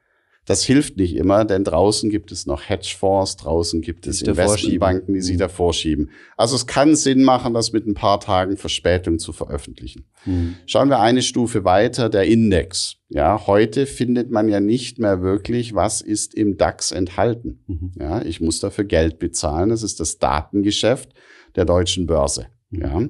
Das hilft nicht immer, denn draußen gibt es noch Hedgefonds, draußen gibt es Investmentbanken, die sich mhm. da vorschieben. Also es kann Sinn machen, das mit ein paar Tagen Verspätung zu veröffentlichen. Mhm. Schauen wir eine Stufe weiter, der Index. Ja, heute findet man ja nicht mehr wirklich, was ist im DAX enthalten. Mhm. Ja, ich muss dafür Geld bezahlen. Das ist das Datengeschäft der deutschen Börse. Ja,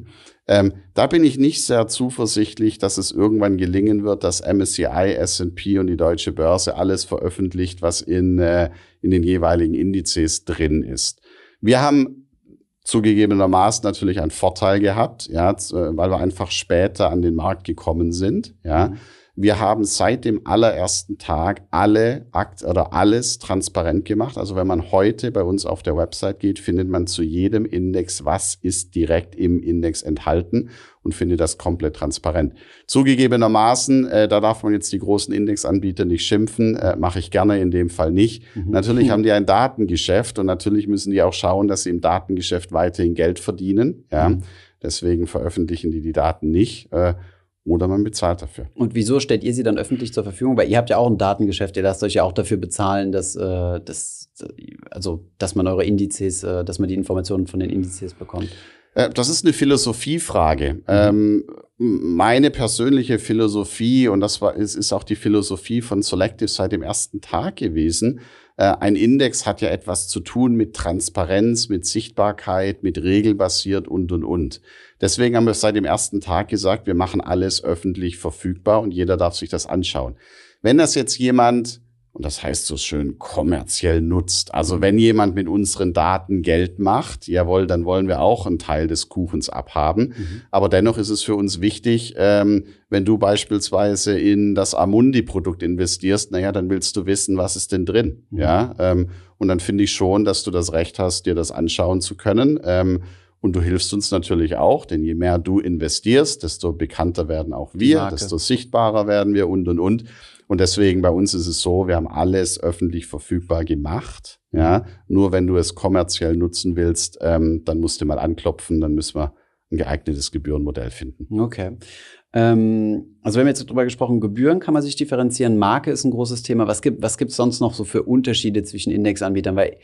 ähm, da bin ich nicht sehr zuversichtlich, dass es irgendwann gelingen wird, dass MSCI, S&P und die deutsche Börse alles veröffentlicht, was in, äh, in den jeweiligen Indizes drin ist. Wir haben zugegebenermaßen natürlich einen Vorteil gehabt, ja, weil wir einfach später an den Markt gekommen sind, ja. Mhm. Wir haben seit dem allerersten Tag alle Akt oder alles transparent gemacht. Also wenn man heute bei uns auf der Website geht, findet man zu jedem Index, was ist direkt im Index enthalten und findet das komplett transparent. Zugegebenermaßen, äh, da darf man jetzt die großen Indexanbieter nicht schimpfen, äh, mache ich gerne in dem Fall nicht. Mhm. Natürlich haben die ein Datengeschäft und natürlich müssen die auch schauen, dass sie im Datengeschäft weiterhin Geld verdienen. Ja. Mhm. Deswegen veröffentlichen die die Daten nicht. Äh, oder man bezahlt dafür. Und wieso stellt ihr sie dann öffentlich zur Verfügung? Weil ihr habt ja auch ein Datengeschäft, ihr lasst euch ja auch dafür bezahlen, dass, äh, dass, also, dass man eure Indizes, äh, dass man die Informationen von den Indizes bekommt. Äh, das ist eine Philosophiefrage. Mhm. Ähm, meine persönliche Philosophie, und das war, ist, ist auch die Philosophie von Selective seit dem ersten Tag gewesen, äh, ein Index hat ja etwas zu tun mit Transparenz, mit Sichtbarkeit, mit regelbasiert und, und, und. Deswegen haben wir seit dem ersten Tag gesagt, wir machen alles öffentlich verfügbar und jeder darf sich das anschauen. Wenn das jetzt jemand und das heißt so schön kommerziell nutzt. Also wenn jemand mit unseren Daten Geld macht, jawohl, dann wollen wir auch einen Teil des Kuchens abhaben. Mhm. Aber dennoch ist es für uns wichtig, ähm, wenn du beispielsweise in das Amundi-Produkt investierst, naja, dann willst du wissen, was ist denn drin. Mhm. Ja, ähm, und dann finde ich schon, dass du das Recht hast, dir das anschauen zu können. Ähm, und du hilfst uns natürlich auch, denn je mehr du investierst, desto bekannter werden auch wir, desto sichtbarer werden wir und, und, und. Und deswegen bei uns ist es so, wir haben alles öffentlich verfügbar gemacht. Ja, nur wenn du es kommerziell nutzen willst, ähm, dann musst du mal anklopfen, dann müssen wir ein geeignetes Gebührenmodell finden. Okay. Ähm, also wir haben jetzt darüber gesprochen, Gebühren kann man sich differenzieren, Marke ist ein großes Thema. Was gibt was gibt's sonst noch so für Unterschiede zwischen Indexanbietern? Weil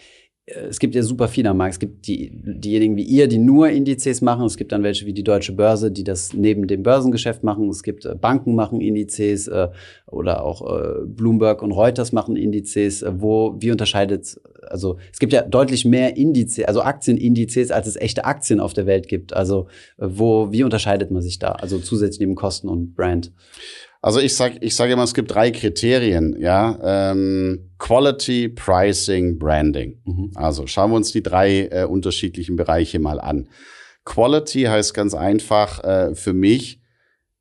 es gibt ja super viele am Markt. Es gibt die, diejenigen wie ihr, die nur Indizes machen. Es gibt dann welche wie die Deutsche Börse, die das neben dem Börsengeschäft machen. Es gibt äh, Banken machen Indizes äh, oder auch äh, Bloomberg und Reuters machen Indizes. Äh, wo, wie unterscheidet, also es gibt ja deutlich mehr Indizes, also Aktienindizes, als es echte Aktien auf der Welt gibt. Also äh, wo, wie unterscheidet man sich da? Also zusätzlich neben Kosten und Brand. Also ich sage ich sag immer, es gibt drei Kriterien, ja. Ähm, Quality, Pricing, Branding. Mhm. Also schauen wir uns die drei äh, unterschiedlichen Bereiche mal an. Quality heißt ganz einfach äh, für mich,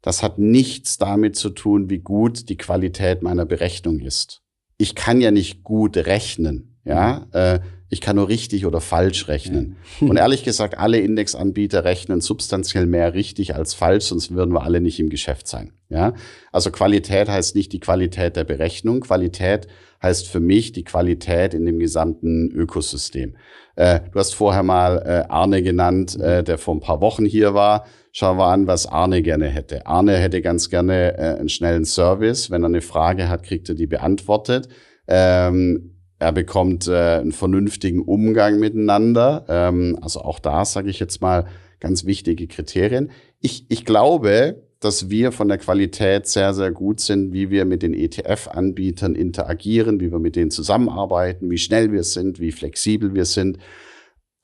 das hat nichts damit zu tun, wie gut die Qualität meiner Berechnung ist. Ich kann ja nicht gut rechnen, ja. Äh, ich kann nur richtig oder falsch rechnen. Ja. Und ehrlich gesagt, alle Indexanbieter rechnen substanziell mehr richtig als falsch, sonst würden wir alle nicht im Geschäft sein. Ja? Also Qualität heißt nicht die Qualität der Berechnung. Qualität heißt für mich die Qualität in dem gesamten Ökosystem. Äh, du hast vorher mal äh, Arne genannt, äh, der vor ein paar Wochen hier war. Schauen wir an, was Arne gerne hätte. Arne hätte ganz gerne äh, einen schnellen Service. Wenn er eine Frage hat, kriegt er die beantwortet. Ähm, er bekommt äh, einen vernünftigen Umgang miteinander. Ähm, also auch da sage ich jetzt mal ganz wichtige Kriterien. Ich, ich glaube, dass wir von der Qualität sehr, sehr gut sind, wie wir mit den ETF-Anbietern interagieren, wie wir mit denen zusammenarbeiten, wie schnell wir sind, wie flexibel wir sind.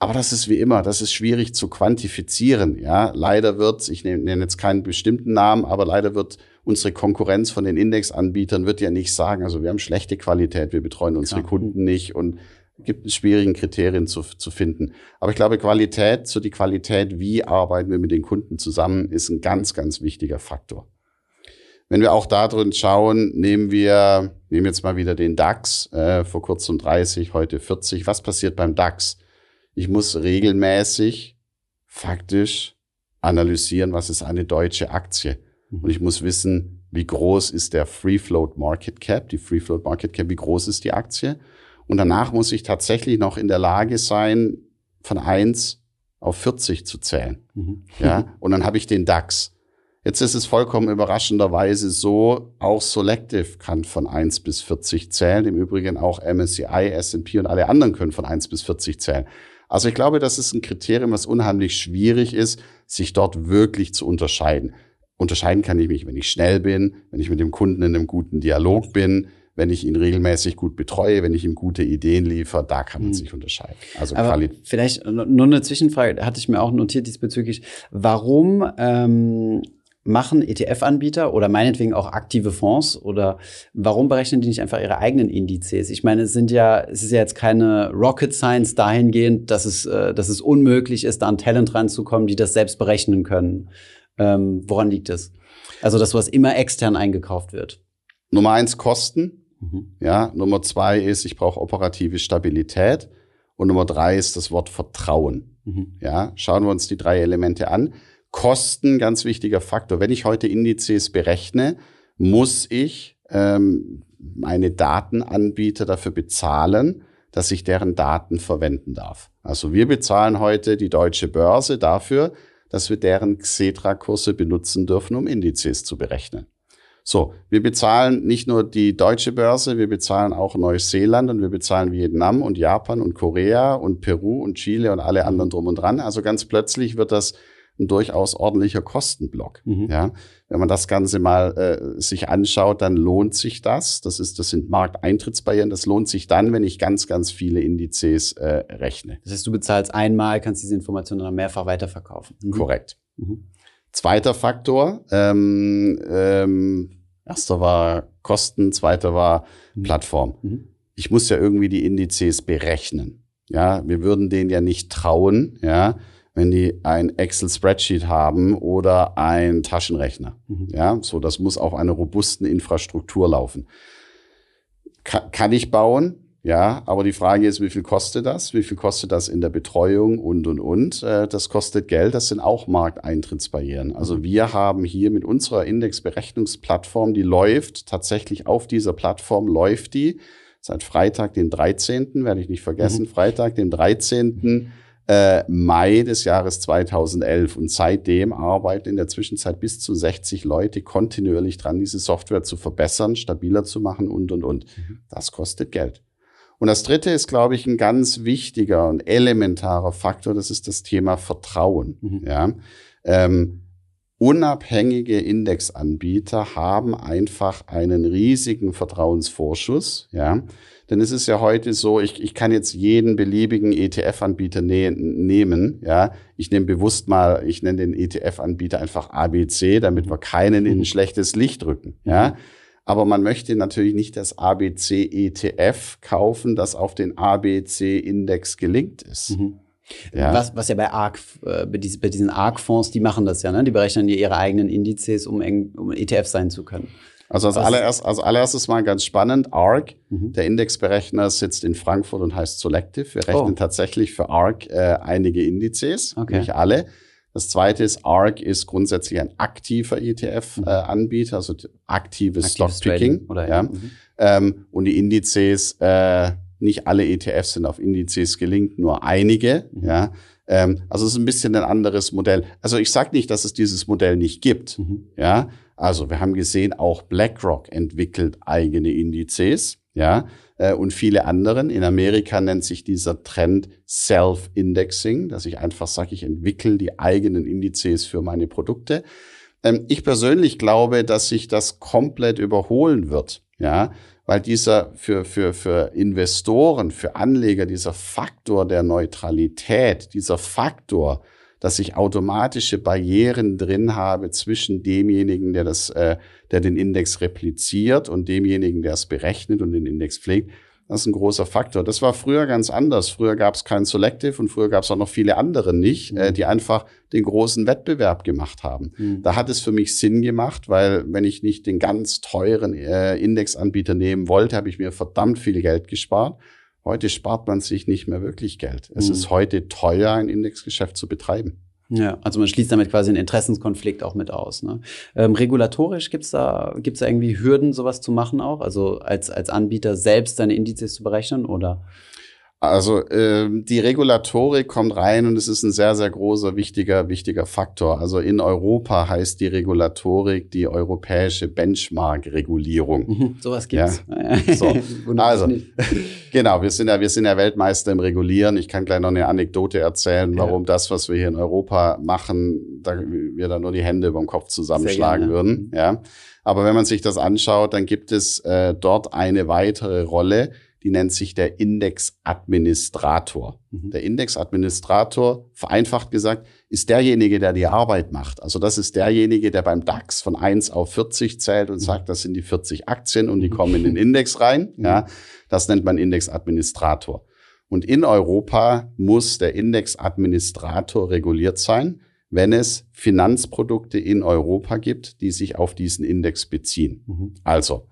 Aber das ist wie immer, das ist schwierig zu quantifizieren. Ja, leider wird, ich nenne jetzt keinen bestimmten Namen, aber leider wird unsere Konkurrenz von den Indexanbietern wird ja nicht sagen, also wir haben schlechte Qualität, wir betreuen unsere Klar. Kunden nicht und gibt es schwierigen Kriterien zu, zu finden. Aber ich glaube, Qualität, so die Qualität, wie arbeiten wir mit den Kunden zusammen, ist ein ganz, ganz wichtiger Faktor. Wenn wir auch da drin schauen, nehmen wir, nehmen jetzt mal wieder den DAX, äh, vor kurzem 30, heute 40. Was passiert beim DAX? Ich muss regelmäßig faktisch analysieren, was ist eine deutsche Aktie. Und ich muss wissen, wie groß ist der Free Float Market Cap, die Free Float Market Cap, wie groß ist die Aktie. Und danach muss ich tatsächlich noch in der Lage sein, von eins auf 40 zu zählen. Mhm. Ja, und dann habe ich den DAX. Jetzt ist es vollkommen überraschenderweise so, auch Selective kann von 1 bis 40 zählen. Im Übrigen auch MSCI, S&P und alle anderen können von 1 bis 40 zählen. Also ich glaube, das ist ein Kriterium, was unheimlich schwierig ist, sich dort wirklich zu unterscheiden. Unterscheiden kann ich mich, wenn ich schnell bin, wenn ich mit dem Kunden in einem guten Dialog bin, wenn ich ihn regelmäßig gut betreue, wenn ich ihm gute Ideen liefere, da kann man mhm. sich unterscheiden. Also Aber vielleicht nur eine Zwischenfrage, hatte ich mir auch notiert diesbezüglich. Warum ähm, machen ETF-Anbieter oder meinetwegen auch aktive Fonds oder warum berechnen die nicht einfach ihre eigenen Indizes? Ich meine, es sind ja, es ist ja jetzt keine Rocket Science dahingehend, dass es, äh, dass es unmöglich ist, da an Talent ranzukommen, die das selbst berechnen können. Ähm, woran liegt es? Also, dass sowas immer extern eingekauft wird. Nummer eins, Kosten. Mhm. Ja, Nummer zwei ist, ich brauche operative Stabilität. Und Nummer drei ist das Wort Vertrauen. Mhm. Ja, schauen wir uns die drei Elemente an. Kosten, ganz wichtiger Faktor. Wenn ich heute Indizes berechne, muss ich ähm, meine Datenanbieter dafür bezahlen, dass ich deren Daten verwenden darf. Also wir bezahlen heute die deutsche Börse dafür, dass wir deren Xetra-Kurse benutzen dürfen, um Indizes zu berechnen. So, wir bezahlen nicht nur die deutsche Börse, wir bezahlen auch Neuseeland und wir bezahlen Vietnam und Japan und Korea und Peru und Chile und alle anderen drum und dran. Also ganz plötzlich wird das ein durchaus ordentlicher Kostenblock. Mhm. Ja, wenn man das Ganze mal äh, sich anschaut, dann lohnt sich das. Das ist, das sind Markteintrittsbarrieren. Das lohnt sich dann, wenn ich ganz, ganz viele Indizes äh, rechne. Das heißt, du bezahlst einmal, kannst diese Informationen dann mehrfach weiterverkaufen. Mhm. Korrekt. Mhm. Zweiter Faktor. Ähm, ähm, erster war Kosten, zweiter war mhm. Plattform. Mhm. Ich muss ja irgendwie die Indizes berechnen. Ja, wir würden denen ja nicht trauen, ja, wenn die ein Excel-Spreadsheet haben oder ein Taschenrechner. Mhm. Ja, so das muss auf einer robusten Infrastruktur laufen. Ka kann ich bauen? Ja, aber die Frage ist, wie viel kostet das? Wie viel kostet das in der Betreuung und, und, und? Äh, das kostet Geld. Das sind auch Markteintrittsbarrieren. Also mhm. wir haben hier mit unserer Indexberechnungsplattform, die läuft tatsächlich auf dieser Plattform, läuft die seit Freitag, den 13., werde ich nicht vergessen, mhm. Freitag, den 13 äh, Mai des Jahres 2011. Und seitdem arbeiten in der Zwischenzeit bis zu 60 Leute kontinuierlich dran, diese Software zu verbessern, stabiler zu machen und, und, und. Mhm. Das kostet Geld. Und das dritte ist, glaube ich, ein ganz wichtiger und elementarer Faktor. Das ist das Thema Vertrauen. Mhm. Ja. Ähm, unabhängige Indexanbieter haben einfach einen riesigen Vertrauensvorschuss. Ja. Denn es ist ja heute so, ich, ich kann jetzt jeden beliebigen ETF-Anbieter ne nehmen. Ja, ich nehme bewusst mal, ich nenne den ETF-Anbieter einfach ABC, damit wir keinen in ein schlechtes Licht rücken. Ja, aber man möchte natürlich nicht das ABC ETF kaufen, das auf den ABC-Index gelinkt ist. Mhm. Ja. Was, was ja bei ARC, äh, bei, diesen, ARC-Fonds, die machen das ja, ne? Die berechnen ja ihre eigenen Indizes, um, um ETF sein zu können. Also als, allererst, als allererstes mal ganz spannend, ARC, mhm. der Indexberechner sitzt in Frankfurt und heißt Selective. Wir rechnen oh. tatsächlich für ARC äh, einige Indizes, okay. nicht alle. Das zweite ist, ARC ist grundsätzlich ein aktiver ETF-Anbieter, mhm. äh, also aktives, aktives Stockpicking. Oder, ja. ja. Mhm. Ähm, und die Indizes, äh, nicht alle ETFs sind auf Indizes gelinkt, nur einige. Mhm. Ja. Ähm, also es ist ein bisschen ein anderes Modell. Also ich sage nicht, dass es dieses Modell nicht gibt. Mhm. Ja. Also wir haben gesehen, auch BlackRock entwickelt eigene Indizes. Ja. Äh, und viele anderen. In Amerika nennt sich dieser Trend Self-Indexing, dass ich einfach sage, ich entwickle die eigenen Indizes für meine Produkte. Ähm, ich persönlich glaube, dass sich das komplett überholen wird. Ja, weil dieser für, für, für Investoren, für Anleger, dieser Faktor der Neutralität, dieser Faktor, dass ich automatische Barrieren drin habe zwischen demjenigen, der das, äh, der den Index repliziert und demjenigen, der es berechnet und den Index pflegt, das ist ein großer Faktor. Das war früher ganz anders. Früher gab es kein Selective und früher gab es auch noch viele andere nicht, mhm. äh, die einfach den großen Wettbewerb gemacht haben. Mhm. Da hat es für mich Sinn gemacht, weil wenn ich nicht den ganz teuren äh, Indexanbieter nehmen wollte, habe ich mir verdammt viel Geld gespart. Heute spart man sich nicht mehr wirklich Geld. Es mhm. ist heute teuer, ein Indexgeschäft zu betreiben. Ja, also man schließt damit quasi einen Interessenskonflikt auch mit aus. Ne? Ähm, regulatorisch gibt's da, gibt's da irgendwie Hürden, sowas zu machen auch? Also als, als Anbieter selbst seine Indizes zu berechnen oder? Also äh, die Regulatorik kommt rein und es ist ein sehr, sehr großer, wichtiger, wichtiger Faktor. Also in Europa heißt die Regulatorik die europäische Benchmark-Regulierung. Mhm, sowas gibt's. Ja? So. also, genau, wir sind, ja, wir sind ja Weltmeister im Regulieren. Ich kann gleich noch eine Anekdote erzählen, warum ja. das, was wir hier in Europa machen, da wir da nur die Hände über dem Kopf zusammenschlagen würden. Ja. Aber wenn man sich das anschaut, dann gibt es äh, dort eine weitere Rolle, die nennt sich der Indexadministrator. Mhm. Der Indexadministrator, vereinfacht gesagt, ist derjenige, der die Arbeit macht. Also das ist derjenige, der beim DAX von 1 auf 40 zählt und mhm. sagt, das sind die 40 Aktien und die mhm. kommen in den Index rein. Mhm. Ja, das nennt man Indexadministrator. Und in Europa muss der Indexadministrator reguliert sein, wenn es Finanzprodukte in Europa gibt, die sich auf diesen Index beziehen. Mhm. Also,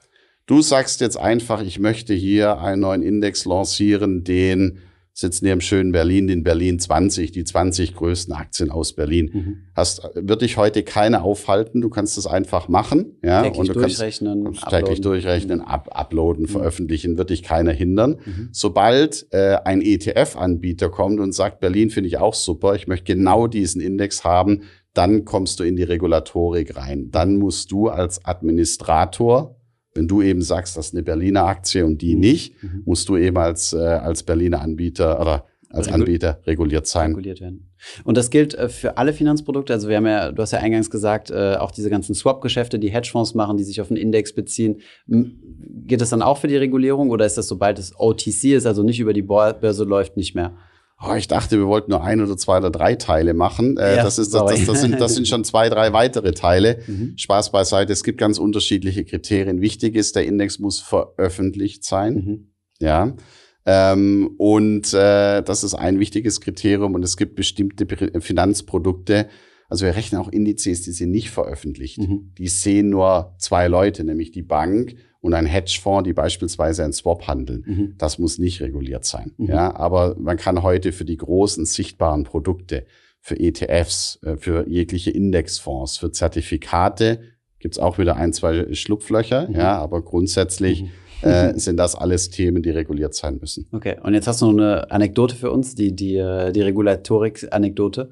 Du sagst jetzt einfach, ich möchte hier einen neuen Index lancieren, den sitzen hier im schönen Berlin, den Berlin 20, die 20 größten Aktien aus Berlin. Mhm. Hast, wird dich heute keine aufhalten. Du kannst es einfach machen. Ja, täglich und du durchrechnen, kannst täglich durchrechnen, mhm. up, uploaden, mhm. veröffentlichen, wird dich keiner hindern. Mhm. Sobald äh, ein ETF-Anbieter kommt und sagt, Berlin finde ich auch super, ich möchte genau diesen Index haben, dann kommst du in die Regulatorik rein. Dann musst du als Administrator wenn du eben sagst, das ist eine Berliner Aktie und die mhm. nicht, mhm. musst du eben als, äh, als Berliner Anbieter oder als Regul Anbieter reguliert sein. Reguliert werden. Und das gilt äh, für alle Finanzprodukte. Also wir haben ja, du hast ja eingangs gesagt, äh, auch diese ganzen Swap-Geschäfte, die Hedgefonds machen, die sich auf einen Index beziehen. Geht das dann auch für die Regulierung oder ist das, sobald es OTC ist, also nicht über die Börse läuft, nicht mehr? Oh, ich dachte, wir wollten nur ein oder zwei oder drei Teile machen. Äh, ja, das, ist, das, das, das, sind, das sind schon zwei, drei weitere Teile. Mhm. Spaß beiseite. Es gibt ganz unterschiedliche Kriterien. Wichtig ist, der Index muss veröffentlicht sein. Mhm. Ja. Ähm, und äh, das ist ein wichtiges Kriterium. Und es gibt bestimmte Finanzprodukte. Also wir rechnen auch Indizes, die sind nicht veröffentlicht. Mhm. Die sehen nur zwei Leute, nämlich die Bank und ein Hedgefonds, die beispielsweise ein Swap handeln. Mhm. Das muss nicht reguliert sein. Mhm. Ja, aber man kann heute für die großen sichtbaren Produkte, für ETFs, äh, für jegliche Indexfonds, für Zertifikate gibt's auch wieder ein, zwei Schlupflöcher. Mhm. Ja, aber grundsätzlich mhm. äh, sind das alles Themen, die reguliert sein müssen. Okay, und jetzt hast du noch eine Anekdote für uns, die, die, äh, die Regulatorik-Anekdote.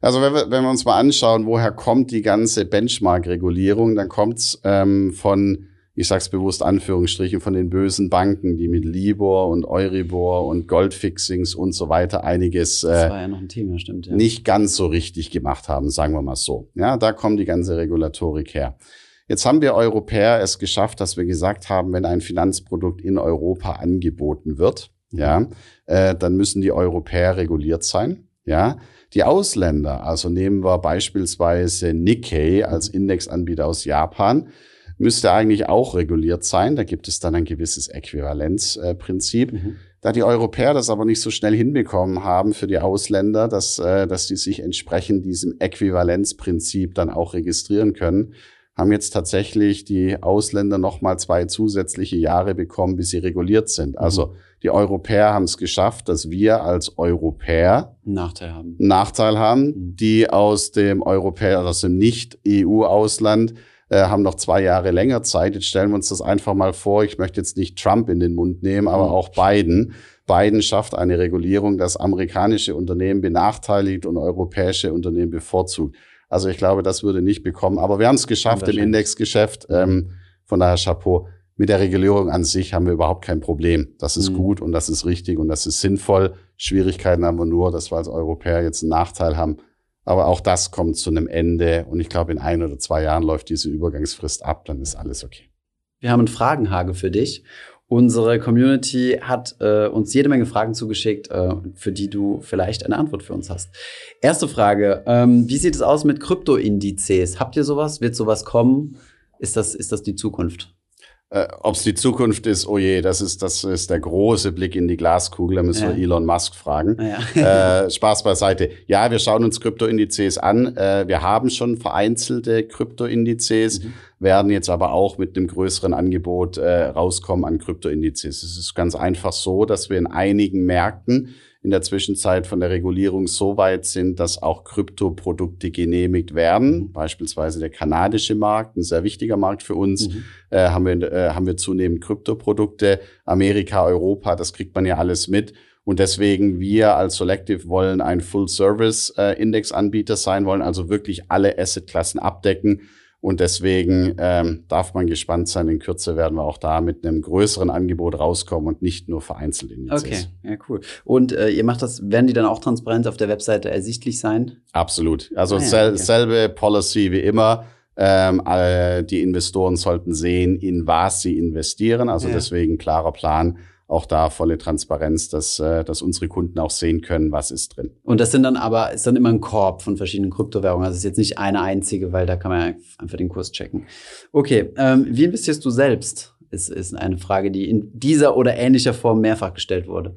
Also wenn wir, wenn wir uns mal anschauen, woher kommt die ganze Benchmark-Regulierung, dann kommt's ähm, von ich sag's bewusst Anführungsstrichen, von den bösen Banken, die mit Libor und Euribor und Goldfixings und so weiter einiges äh, ja Thema, stimmt, ja. nicht ganz so richtig gemacht haben, sagen wir mal so. Ja, da kommt die ganze Regulatorik her. Jetzt haben wir Europäer es geschafft, dass wir gesagt haben, wenn ein Finanzprodukt in Europa angeboten wird, ja, äh, dann müssen die Europäer reguliert sein. Ja, die Ausländer, also nehmen wir beispielsweise Nikkei als Indexanbieter aus Japan, müsste eigentlich auch reguliert sein. Da gibt es dann ein gewisses Äquivalenzprinzip. Mhm. da die Europäer das aber nicht so schnell hinbekommen haben für die Ausländer, dass, äh, dass die sich entsprechend diesem Äquivalenzprinzip dann auch registrieren können, haben jetzt tatsächlich die Ausländer nochmal zwei zusätzliche Jahre bekommen, bis sie reguliert sind. Also mhm. die Europäer haben es geschafft, dass wir als Europäer Nachteil haben, Nachteil haben mhm. die aus dem Europäer, aus dem Nicht-EU-Ausland äh, haben noch zwei Jahre länger Zeit. Jetzt stellen wir uns das einfach mal vor. Ich möchte jetzt nicht Trump in den Mund nehmen, aber mhm. auch Biden. Biden schafft eine Regulierung, das amerikanische Unternehmen benachteiligt und europäische Unternehmen bevorzugt. Also ich glaube, das würde nicht bekommen. Aber wir haben es geschafft im Indexgeschäft. Ähm, von daher Chapeau. Mit der Regulierung an sich haben wir überhaupt kein Problem. Das ist mhm. gut und das ist richtig und das ist sinnvoll. Schwierigkeiten haben wir nur, dass wir als Europäer jetzt einen Nachteil haben. Aber auch das kommt zu einem Ende. Und ich glaube, in ein oder zwei Jahren läuft diese Übergangsfrist ab. Dann ist alles okay. Wir haben einen Fragenhage für dich. Unsere Community hat äh, uns jede Menge Fragen zugeschickt, äh, für die du vielleicht eine Antwort für uns hast. Erste Frage: ähm, Wie sieht es aus mit Kryptoindizes? Habt ihr sowas? Wird sowas kommen? Ist das, ist das die Zukunft? Äh, Ob es die Zukunft ist, oh je, das ist, das ist der große Blick in die Glaskugel. Da müssen ja. wir Elon Musk fragen. Ja. äh, Spaß beiseite. Ja, wir schauen uns Kryptoindizes an. Äh, wir haben schon vereinzelte Kryptoindizes, mhm. werden jetzt aber auch mit einem größeren Angebot äh, rauskommen an Kryptoindizes. Es ist ganz einfach so, dass wir in einigen Märkten in der Zwischenzeit von der Regulierung so weit sind, dass auch Kryptoprodukte genehmigt werden. Mhm. Beispielsweise der kanadische Markt, ein sehr wichtiger Markt für uns, mhm. äh, haben, wir, äh, haben wir zunehmend Kryptoprodukte. Amerika, Europa, das kriegt man ja alles mit. Und deswegen wir als Selective wollen ein Full-Service-Index-Anbieter äh, sein, wollen also wirklich alle Assetklassen abdecken und deswegen ähm, darf man gespannt sein. In Kürze werden wir auch da mit einem größeren Angebot rauskommen und nicht nur vereinzelt Indizes. Okay, ja, cool. Und äh, ihr macht das, werden die dann auch transparent auf der Webseite ersichtlich sein? Absolut. Also ah, ja, okay. selbe Policy wie immer. Ähm, die Investoren sollten sehen, in was sie investieren. Also ja. deswegen klarer Plan auch da volle Transparenz, dass, äh, dass unsere Kunden auch sehen können, was ist drin. Und das sind dann aber, ist dann immer ein Korb von verschiedenen Kryptowährungen. Also es ist jetzt nicht eine einzige, weil da kann man einfach den Kurs checken. Okay, ähm, wie investierst du selbst? Ist, ist eine Frage, die in dieser oder ähnlicher Form mehrfach gestellt wurde.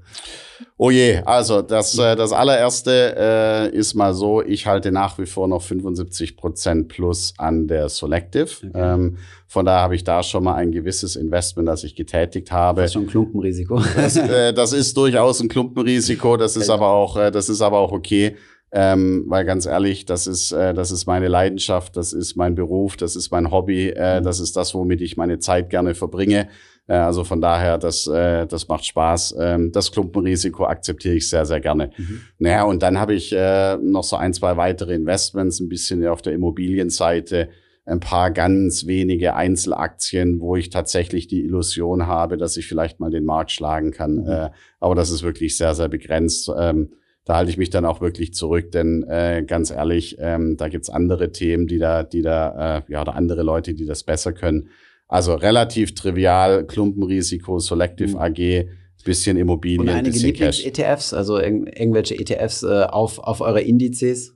Oh je, also das, äh, das allererste äh, ist mal so, ich halte nach wie vor noch 75 Prozent plus an der Selective. Okay. Ähm, von daher habe ich da schon mal ein gewisses Investment, das ich getätigt habe. Das ist schon ein Klumpenrisiko. Das, äh, das ist durchaus ein Klumpenrisiko, das ist aber auch, äh, das ist aber auch okay. Ähm, weil ganz ehrlich, das ist, äh, das ist meine Leidenschaft, das ist mein Beruf, das ist mein Hobby, äh, mhm. das ist das, womit ich meine Zeit gerne verbringe. Äh, also von daher, das, äh, das macht Spaß. Ähm, das Klumpenrisiko akzeptiere ich sehr, sehr gerne. Mhm. Naja, und dann habe ich äh, noch so ein, zwei weitere Investments, ein bisschen auf der Immobilienseite ein paar ganz wenige Einzelaktien, wo ich tatsächlich die Illusion habe, dass ich vielleicht mal den Markt schlagen kann. Mhm. Äh, aber das ist wirklich sehr, sehr begrenzt. Ähm, da halte ich mich dann auch wirklich zurück, denn äh, ganz ehrlich, ähm, da gibt's andere Themen, die da, die da, äh, ja, oder andere Leute, die das besser können. Also relativ trivial, Klumpenrisiko, Selective mhm. AG, bisschen Immobilien, Und einige Lieblings-ETFs, also irg irgendwelche ETFs äh, auf, auf eure Indizes?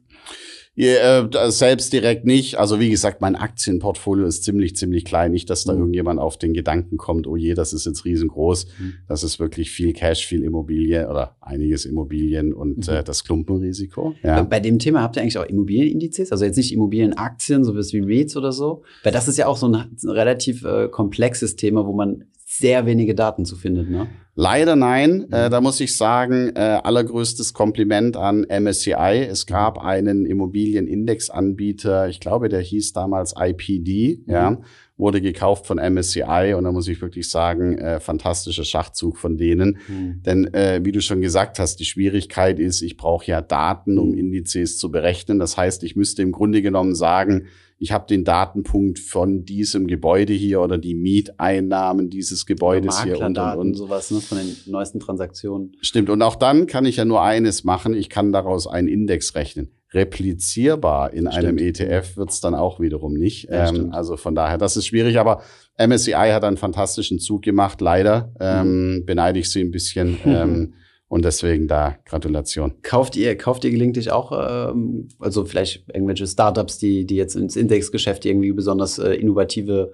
Ja, äh, selbst direkt nicht. Also wie gesagt, mein Aktienportfolio ist ziemlich, ziemlich klein. Nicht, dass da mhm. irgendjemand auf den Gedanken kommt, oh je, das ist jetzt riesengroß. Mhm. Das ist wirklich viel Cash, viel Immobilie oder einiges Immobilien und mhm. äh, das Klumpenrisiko. Ja. Bei dem Thema habt ihr eigentlich auch Immobilienindizes? Also jetzt nicht Immobilienaktien, so wie REITs oder so? Weil das ist ja auch so ein, ein relativ äh, komplexes Thema, wo man sehr wenige Daten zu findet, ne? Leider nein. Äh, mhm. da muss ich sagen, äh, allergrößtes Kompliment an MSCI. Es gab einen Immobilienindexanbieter, ich glaube, der hieß damals IPD, mhm. ja, wurde gekauft von MSCI und da muss ich wirklich sagen, äh, fantastischer Schachzug von denen. Mhm. Denn äh, wie du schon gesagt hast, die Schwierigkeit ist, ich brauche ja Daten, um mhm. Indizes zu berechnen. Das heißt, ich müsste im Grunde genommen sagen, ich habe den Datenpunkt von diesem Gebäude hier oder die Mieteinnahmen dieses Gebäudes hier und, und, und sowas ne, von den neuesten Transaktionen. Stimmt. Und auch dann kann ich ja nur eines machen. Ich kann daraus einen Index rechnen. Replizierbar in stimmt. einem ETF wird's dann auch wiederum nicht. Ja, ähm, also von daher, das ist schwierig. Aber MSCI hat einen fantastischen Zug gemacht. Leider ähm, mhm. beneide ich sie ein bisschen. ähm, und deswegen da Gratulation. Kauft ihr, kauft ihr gelegentlich auch, ähm, also vielleicht irgendwelche Startups, die, die jetzt ins Indexgeschäft irgendwie besonders äh, innovative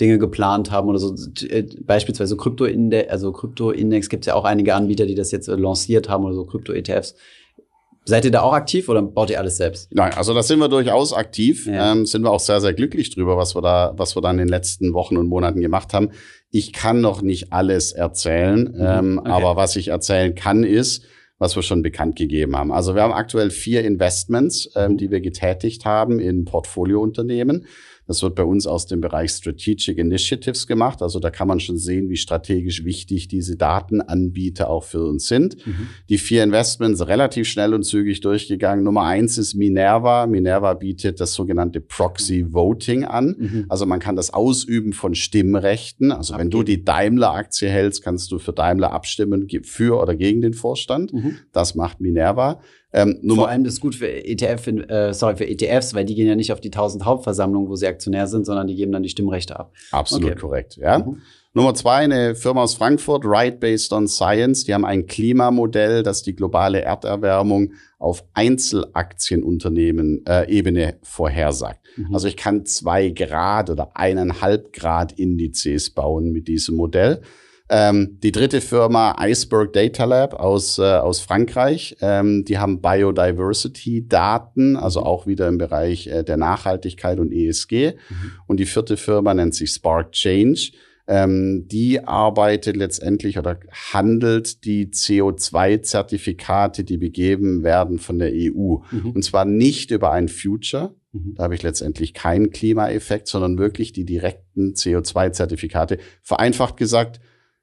Dinge geplant haben oder so. Äh, beispielsweise Krypto-Index, also Krypto-Index gibt es ja auch einige Anbieter, die das jetzt äh, lanciert haben oder so Krypto-ETFs. Seid ihr da auch aktiv oder baut ihr alles selbst? Nein, also da sind wir durchaus aktiv. Ja. Ähm, sind wir auch sehr, sehr glücklich drüber, was wir da, was wir da in den letzten Wochen und Monaten gemacht haben. Ich kann noch nicht alles erzählen, mhm. ähm, okay. aber was ich erzählen kann, ist, was wir schon bekannt gegeben haben. Also wir haben aktuell vier Investments, ähm, die wir getätigt haben in Portfoliounternehmen. Das wird bei uns aus dem Bereich Strategic Initiatives gemacht. Also da kann man schon sehen, wie strategisch wichtig diese Datenanbieter auch für uns sind. Mhm. Die vier Investments relativ schnell und zügig durchgegangen. Nummer eins ist Minerva. Minerva bietet das sogenannte Proxy Voting an. Mhm. Also man kann das Ausüben von Stimmrechten. Also Abgeben. wenn du die Daimler-Aktie hältst, kannst du für Daimler abstimmen, für oder gegen den Vorstand. Mhm. Das macht Minerva. Ähm, Vor allem das ist gut für ETF, äh, sorry, für ETFs, weil die gehen ja nicht auf die 1000 Hauptversammlungen, wo sie Aktionär sind, sondern die geben dann die Stimmrechte ab. Absolut okay. korrekt, ja. Mhm. Nummer zwei, eine Firma aus Frankfurt, Right Based on Science. Die haben ein Klimamodell, das die globale Erderwärmung auf Einzelaktienunternehmen äh, Ebene vorhersagt. Mhm. Also ich kann zwei Grad oder eineinhalb Grad Indizes bauen mit diesem Modell. Ähm, die dritte Firma Iceberg Data Lab aus, äh, aus Frankreich, ähm, die haben Biodiversity-Daten, also auch wieder im Bereich äh, der Nachhaltigkeit und ESG. Mhm. Und die vierte Firma nennt sich Spark Change. Ähm, die arbeitet letztendlich oder handelt die CO2-Zertifikate, die begeben werden von der EU. Mhm. Und zwar nicht über ein Future, mhm. da habe ich letztendlich keinen Klimaeffekt, sondern wirklich die direkten CO2-Zertifikate. Vereinfacht gesagt,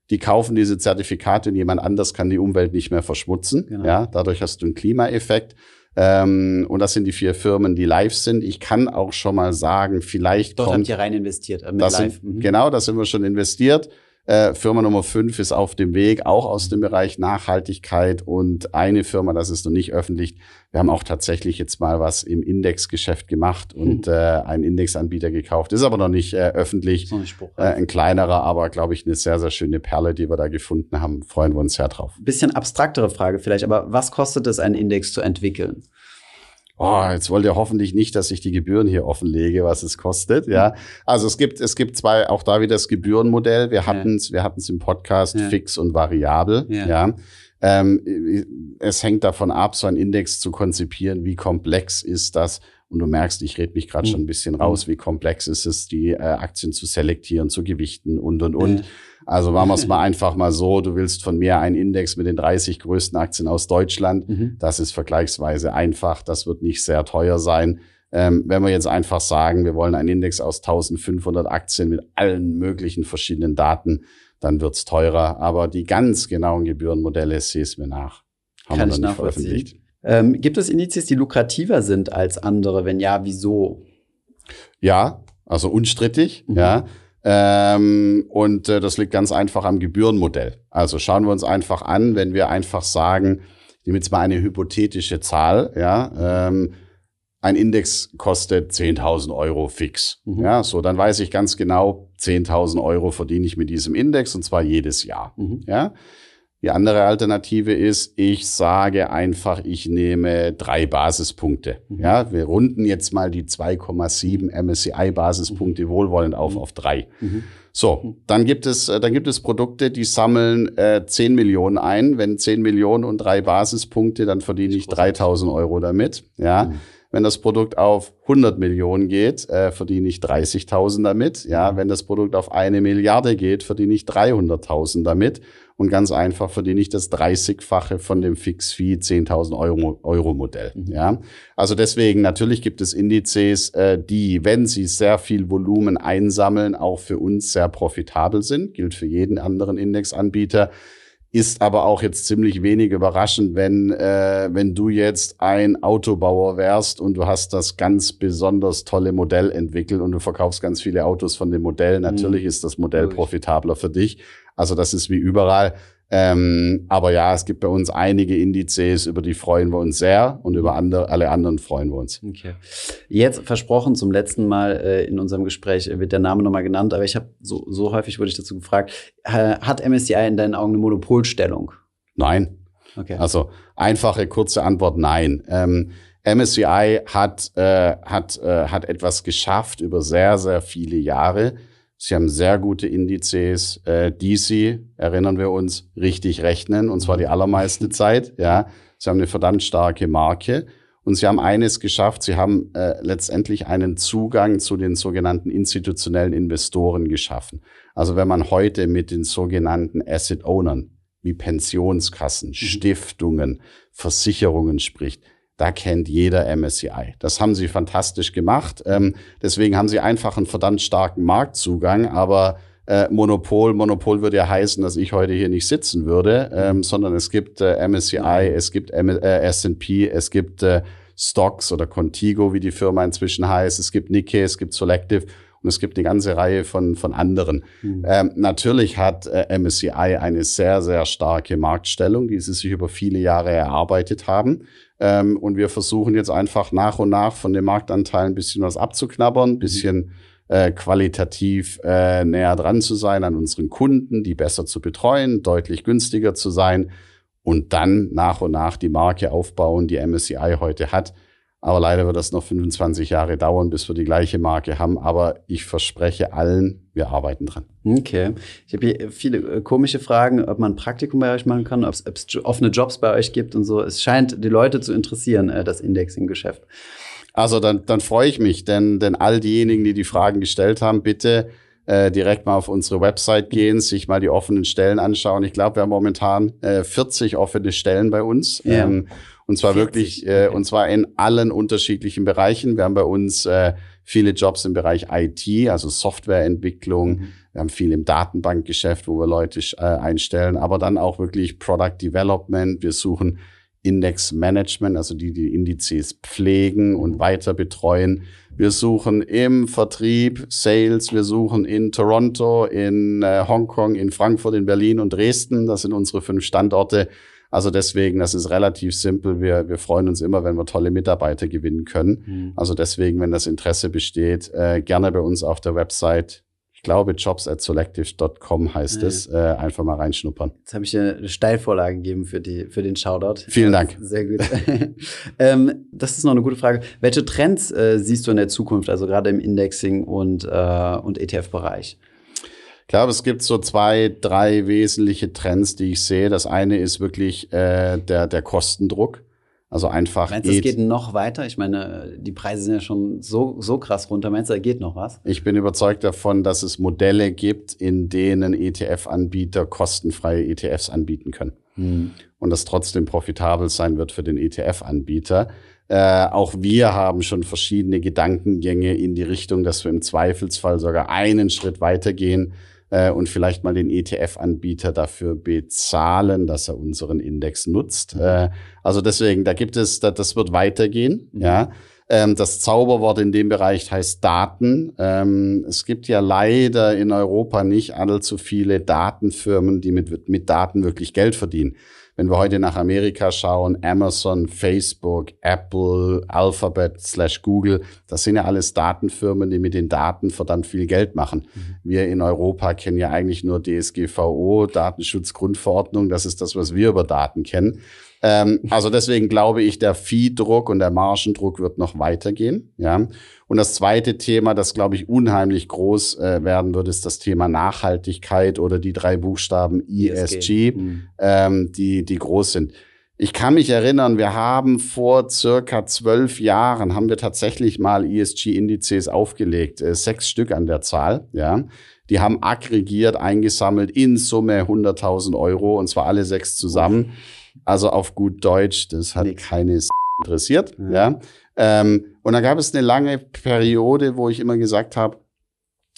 die kaufen diese Zertifikate und jemand anders kann die Umwelt nicht mehr verschmutzen. Genau. Ja, dadurch hast du einen Klimaeffekt. Ähm, und das sind die vier Firmen, die live sind. Ich kann auch schon mal sagen, vielleicht Dort kommt, habt ihr rein investiert. Äh, mit live. Sind, mhm. Genau, da sind wir schon investiert. Äh, Firma Nummer fünf ist auf dem Weg, auch aus dem Bereich Nachhaltigkeit. Und eine Firma, das ist noch nicht öffentlich, wir haben auch tatsächlich jetzt mal was im Indexgeschäft gemacht und hm. äh, einen Indexanbieter gekauft. Ist aber noch nicht äh, öffentlich. Nicht äh, ein kleinerer, aber glaube ich eine sehr, sehr schöne Perle, die wir da gefunden haben. Freuen wir uns sehr drauf. Bisschen abstraktere Frage vielleicht, aber was kostet es, einen Index zu entwickeln? Oh, jetzt wollt ihr hoffentlich nicht, dass ich die Gebühren hier offenlege, was es kostet. Ja, also es gibt, es gibt zwei, auch da wieder das Gebührenmodell. Wir hatten es, wir hatten es im Podcast fix und variabel. Ja. ja. Ähm, es hängt davon ab, so einen Index zu konzipieren, wie komplex ist das. Und du merkst, ich rede mich gerade mhm. schon ein bisschen raus, wie komplex ist es, die äh, Aktien zu selektieren, zu gewichten und und und. Also machen wir es mal einfach mal so, du willst von mir einen Index mit den 30 größten Aktien aus Deutschland. Mhm. Das ist vergleichsweise einfach, das wird nicht sehr teuer sein. Ähm, wenn wir jetzt einfach sagen, wir wollen einen Index aus 1500 Aktien mit allen möglichen verschiedenen Daten, dann wird's teurer. Aber die ganz genauen Gebührenmodelle, sehe es mir nach. Haben Kann wir noch nicht veröffentlicht. Ähm, gibt es Indizes, die lukrativer sind als andere? Wenn ja, wieso? Ja, also unstrittig, mhm. ja. Ähm, und äh, das liegt ganz einfach am Gebührenmodell. Also schauen wir uns einfach an, wenn wir einfach sagen, ich nehme jetzt mal eine hypothetische Zahl, ja, ähm, ein Index kostet 10.000 Euro fix. Mhm. Ja, so, dann weiß ich ganz genau, 10.000 Euro verdiene ich mit diesem Index und zwar jedes Jahr. Mhm. Ja. Die andere Alternative ist, ich sage einfach, ich nehme drei Basispunkte. Mhm. Ja, wir runden jetzt mal die 2,7 MSCI Basispunkte mhm. wohlwollend auf mhm. auf drei. Mhm. So, dann gibt es, äh, dann gibt es Produkte, die sammeln äh, 10 Millionen ein. Wenn 10 Millionen und drei Basispunkte, dann verdiene ich 3000 Euro damit. Ja. Mhm. Wenn das Produkt auf 100 Millionen geht, äh, verdiene ich 30.000 damit. Ja, wenn das Produkt auf eine Milliarde geht, verdiene ich 300.000 damit. Und ganz einfach verdiene ich das 30-fache von dem Fix-Fee 10.000 Euro, Euro Modell. Mhm. Ja, also deswegen natürlich gibt es Indizes, äh, die, wenn sie sehr viel Volumen einsammeln, auch für uns sehr profitabel sind. Gilt für jeden anderen Indexanbieter. Ist aber auch jetzt ziemlich wenig überraschend, wenn, äh, wenn du jetzt ein Autobauer wärst und du hast das ganz besonders tolle Modell entwickelt und du verkaufst ganz viele Autos von dem Modell. Natürlich mhm. ist das Modell profitabler für dich. Also das ist wie überall. Ähm, aber ja, es gibt bei uns einige Indizes, über die freuen wir uns sehr und über andere, alle anderen freuen wir uns. Okay. Jetzt versprochen zum letzten Mal äh, in unserem Gespräch wird der Name nochmal genannt, aber ich habe so, so häufig wurde ich dazu gefragt, äh, hat MSCI in deinen Augen eine Monopolstellung? Nein. Okay. Also einfache, kurze Antwort, nein. Ähm, MSCI hat, äh, hat, äh, hat etwas geschafft über sehr, sehr viele Jahre, Sie haben sehr gute Indizes, äh, die Sie, erinnern wir uns, richtig rechnen, und zwar die allermeiste Zeit. Ja, Sie haben eine verdammt starke Marke. Und sie haben eines geschafft, sie haben äh, letztendlich einen Zugang zu den sogenannten institutionellen Investoren geschaffen. Also wenn man heute mit den sogenannten Asset Ownern wie Pensionskassen, mhm. Stiftungen, Versicherungen spricht, da kennt jeder MSCI. Das haben sie fantastisch gemacht. Ähm, deswegen haben sie einfach einen verdammt starken Marktzugang, aber äh, Monopol. Monopol würde ja heißen, dass ich heute hier nicht sitzen würde, ähm, sondern es gibt äh, MSCI, es gibt äh, S&P, es gibt äh, Stocks oder Contigo, wie die Firma inzwischen heißt, es gibt Nikkei, es gibt Selective und es gibt eine ganze Reihe von, von anderen. Mhm. Ähm, natürlich hat äh, MSCI eine sehr, sehr starke Marktstellung, die sie sich über viele Jahre erarbeitet haben. Ähm, und wir versuchen jetzt einfach nach und nach von dem Marktanteil ein bisschen was abzuknabbern, ein bisschen mhm äh, qualitativ äh, näher dran zu sein an unseren Kunden, die besser zu betreuen, deutlich günstiger zu sein und dann nach und nach die Marke aufbauen, die MSCI heute hat. Aber leider wird das noch 25 Jahre dauern, bis wir die gleiche Marke haben. Aber ich verspreche allen, wir arbeiten dran. Okay. Ich habe hier viele äh, komische Fragen, ob man ein Praktikum bei euch machen kann, ob es offene Jobs bei euch gibt und so. Es scheint die Leute zu interessieren, äh, das Indexing-Geschäft. Also dann, dann freue ich mich, denn, denn all diejenigen, die die Fragen gestellt haben, bitte äh, direkt mal auf unsere Website gehen, sich mal die offenen Stellen anschauen. Ich glaube, wir haben momentan äh, 40 offene Stellen bei uns. Ja. Ähm, und zwar 40, wirklich, äh, okay. und zwar in allen unterschiedlichen Bereichen. Wir haben bei uns äh, viele Jobs im Bereich IT, also Softwareentwicklung. Mhm. Wir haben viel im Datenbankgeschäft, wo wir Leute äh, einstellen, aber dann auch wirklich Product Development. Wir suchen Index Management, also die die Indizes pflegen und mhm. weiter betreuen. Wir suchen im Vertrieb Sales, wir suchen in Toronto, in äh, Hongkong, in Frankfurt, in Berlin und Dresden. Das sind unsere fünf Standorte. Also deswegen, das ist relativ simpel. Wir, wir freuen uns immer, wenn wir tolle Mitarbeiter gewinnen können. Mhm. Also deswegen, wenn das Interesse besteht, äh, gerne bei uns auf der Website ich glaube, jobs at selective.com heißt ja. es. Äh, einfach mal reinschnuppern. Jetzt habe ich eine Steilvorlage gegeben für, die, für den Shoutout. Vielen Dank. Sehr gut. ähm, das ist noch eine gute Frage. Welche Trends äh, siehst du in der Zukunft, also gerade im Indexing und, äh, und ETF-Bereich? Ich glaube, es gibt so zwei, drei wesentliche Trends, die ich sehe. Das eine ist wirklich äh, der, der Kostendruck. Also einfach. Meinst du, es geht noch weiter? Ich meine, die Preise sind ja schon so, so krass runter. Meinst du, da geht noch was? Ich bin überzeugt davon, dass es Modelle gibt, in denen ETF-Anbieter kostenfreie ETFs anbieten können. Hm. Und das trotzdem profitabel sein wird für den ETF-Anbieter. Äh, auch wir haben schon verschiedene Gedankengänge in die Richtung, dass wir im Zweifelsfall sogar einen Schritt weitergehen äh, und vielleicht mal den ETF-Anbieter dafür bezahlen, dass er unseren Index nutzt. Mhm. Äh, also deswegen, da gibt es, da, das wird weitergehen, mhm. ja. Ähm, das Zauberwort in dem Bereich heißt Daten. Ähm, es gibt ja leider in Europa nicht allzu viele Datenfirmen, die mit, mit Daten wirklich Geld verdienen. Wenn wir heute nach Amerika schauen, Amazon, Facebook, Apple, Alphabet slash Google, das sind ja alles Datenfirmen, die mit den Daten verdammt viel Geld machen. Mhm. Wir in Europa kennen ja eigentlich nur DSGVO, Datenschutzgrundverordnung. Das ist das, was wir über Daten kennen. Ähm, also deswegen glaube ich, der Viehdruck und der Margendruck wird noch weitergehen. Ja. Und das zweite Thema, das glaube ich unheimlich groß äh, werden wird, ist das Thema Nachhaltigkeit oder die drei Buchstaben ESG, mhm. ähm, die die groß sind. Ich kann mich erinnern, wir haben vor circa zwölf Jahren haben wir tatsächlich mal ESG-Indizes aufgelegt, äh, sechs Stück an der Zahl, ja. Die haben aggregiert eingesammelt in Summe 100.000 Euro und zwar alle sechs zusammen. Also auf gut Deutsch, das hat Nix. keine interessiert. Ja. ja. Ähm, und da gab es eine lange Periode, wo ich immer gesagt habe,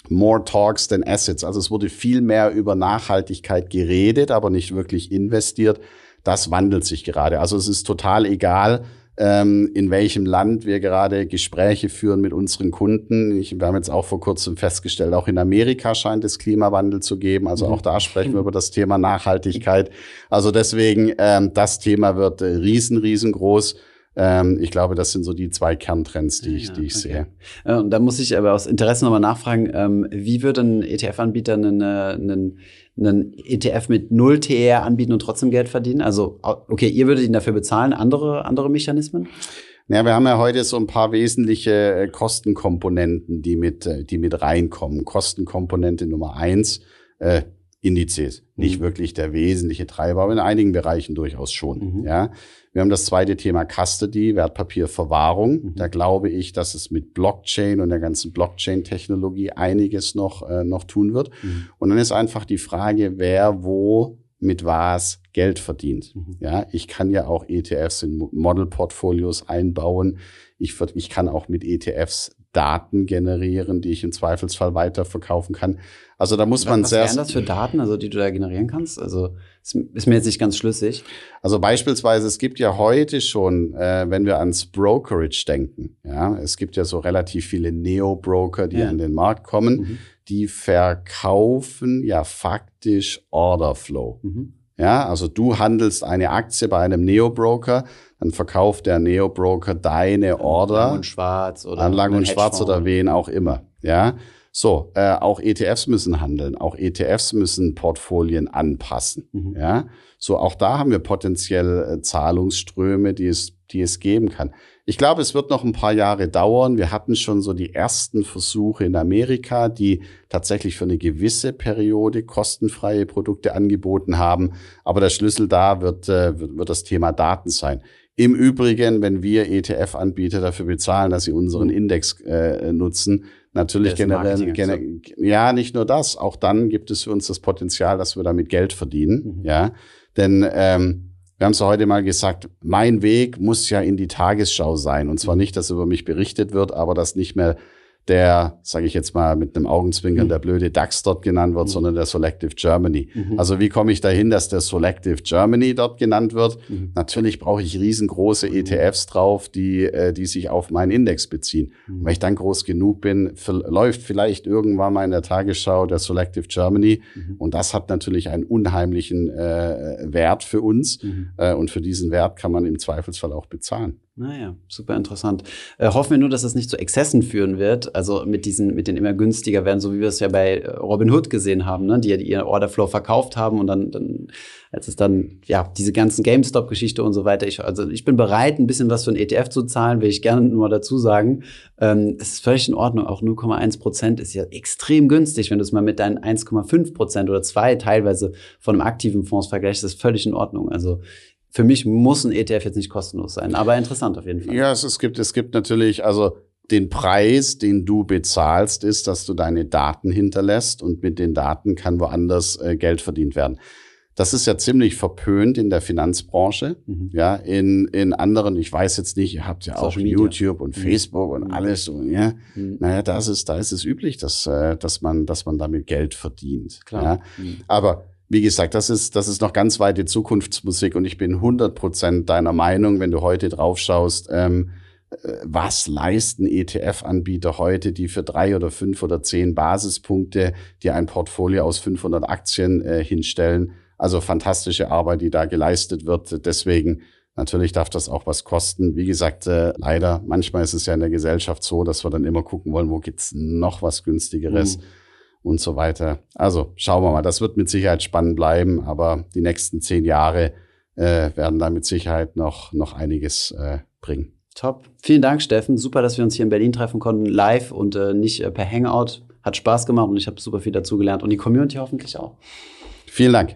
more talks than assets. Also es wurde viel mehr über Nachhaltigkeit geredet, aber nicht wirklich investiert. Das wandelt sich gerade. Also es ist total egal, ähm, in welchem Land wir gerade Gespräche führen mit unseren Kunden. Ich, wir haben jetzt auch vor kurzem festgestellt, auch in Amerika scheint es Klimawandel zu geben. Also auch da sprechen wir über das Thema Nachhaltigkeit. Also deswegen, ähm, das Thema wird äh, riesen, riesengroß. Ähm, ich glaube, das sind so die zwei Kerntrends, die ich, ja, die ich okay. sehe. Und da muss ich aber aus Interesse nochmal nachfragen, ähm, wie würde ein ETF-Anbieter einen, einen, einen ETF mit null TR anbieten und trotzdem Geld verdienen? Also, okay, ihr würdet ihn dafür bezahlen, andere, andere Mechanismen? Ja, wir haben ja heute so ein paar wesentliche äh, Kostenkomponenten, die mit, äh, die mit reinkommen. Kostenkomponente Nummer eins, äh, Indizes. Nicht mhm. wirklich der wesentliche Treiber, aber in einigen Bereichen durchaus schon. Mhm. Ja. Wir haben das zweite Thema Custody, Wertpapierverwahrung. Mhm. Da glaube ich, dass es mit Blockchain und der ganzen Blockchain-Technologie einiges noch, äh, noch tun wird. Mhm. Und dann ist einfach die Frage, wer wo mit was Geld verdient. Mhm. Ja, ich kann ja auch ETFs in Model-Portfolios einbauen. Ich, ich kann auch mit ETFs Daten generieren, die ich im Zweifelsfall weiterverkaufen kann. Also da muss man was sehr. Was wären das für Daten, also die du da generieren kannst? Also ist mir jetzt nicht ganz schlüssig. Also beispielsweise, es gibt ja heute schon, äh, wenn wir ans Brokerage denken, ja, es gibt ja so relativ viele Neo-Broker, die ja. an den Markt kommen, mhm. die verkaufen ja faktisch Orderflow. Mhm. Ja, also du handelst eine Aktie bei einem Neo-Broker, dann verkauft der Neo-Broker deine Order. Lang und Schwarz oder an Lang und Schwarz oder wen auch immer. Ja, so, äh, auch ETFs müssen handeln, auch ETFs müssen Portfolien anpassen. Mhm. Ja, so auch da haben wir potenziell äh, Zahlungsströme, die es, die es geben kann. Ich glaube, es wird noch ein paar Jahre dauern. Wir hatten schon so die ersten Versuche in Amerika, die tatsächlich für eine gewisse Periode kostenfreie Produkte angeboten haben. Aber der Schlüssel da wird, äh, wird, wird das Thema Daten sein. Im Übrigen, wenn wir ETF-Anbieter dafür bezahlen, dass sie unseren. Index äh, nutzen, natürlich generell, gener ja, nicht nur das, auch dann gibt es für uns das Potenzial, dass wir damit Geld verdienen, mhm. ja, denn ähm, wir haben es heute mal gesagt, mein Weg muss ja in die Tagesschau sein. Und zwar nicht, dass über mich berichtet wird, aber dass nicht mehr der, sage ich jetzt mal mit einem Augenzwinkern, mhm. der blöde DAX dort genannt wird, mhm. sondern der Selective Germany. Mhm. Also wie komme ich dahin, dass der Selective Germany dort genannt wird? Mhm. Natürlich brauche ich riesengroße mhm. ETFs drauf, die, äh, die sich auf meinen Index beziehen. Mhm. Wenn ich dann groß genug bin, läuft vielleicht irgendwann mal in der Tagesschau der Selective Germany. Und das hat natürlich einen unheimlichen äh, Wert für uns. Äh, und für diesen Wert kann man im Zweifelsfall auch bezahlen. Naja, super interessant. Äh, hoffen wir nur, dass das nicht zu Exzessen führen wird. Also mit diesen, mit den immer günstiger werden, so wie wir es ja bei äh, Robin Hood gesehen haben, ne? die ja ihren Orderflow verkauft haben und dann, dann als es dann, ja, diese ganzen GameStop-Geschichte und so weiter. Ich, also ich bin bereit, ein bisschen was für ein ETF zu zahlen, will ich gerne nur dazu sagen. Ähm, es ist völlig in Ordnung. Auch 0,1 Prozent ist ja extrem günstig, wenn du es mal mit deinen 1,5 Prozent oder zwei teilweise von einem aktiven Fonds vergleichst, ist völlig in Ordnung. Also für mich muss ein ETF jetzt nicht kostenlos sein, aber interessant auf jeden Fall. Ja, es, es gibt, es gibt natürlich, also den Preis, den du bezahlst, ist, dass du deine Daten hinterlässt und mit den Daten kann woanders äh, Geld verdient werden. Das ist ja ziemlich verpönt in der Finanzbranche. Mhm. Ja, in, in anderen, ich weiß jetzt nicht, ihr habt ja Social auch Media. YouTube und mhm. Facebook und mhm. alles. Und, ja, mhm. naja, das ist, da ist es üblich, dass, äh, dass man, dass man damit Geld verdient. Klar. Ja. Mhm. Aber wie gesagt, das ist, das ist noch ganz weite Zukunftsmusik und ich bin 100 Prozent deiner Meinung, wenn du heute drauf schaust, ähm, äh, was leisten ETF-Anbieter heute, die für drei oder fünf oder zehn Basispunkte dir ein Portfolio aus 500 Aktien äh, hinstellen. Also fantastische Arbeit, die da geleistet wird. Deswegen natürlich darf das auch was kosten. Wie gesagt, äh, leider, manchmal ist es ja in der Gesellschaft so, dass wir dann immer gucken wollen, wo gibt's noch was günstigeres. Mhm und so weiter. Also schauen wir mal, das wird mit Sicherheit spannend bleiben, aber die nächsten zehn Jahre äh, werden da mit Sicherheit noch, noch einiges äh, bringen. Top. Vielen Dank, Steffen. Super, dass wir uns hier in Berlin treffen konnten, live und äh, nicht äh, per Hangout. Hat Spaß gemacht und ich habe super viel dazugelernt und die Community hoffentlich auch. Vielen Dank.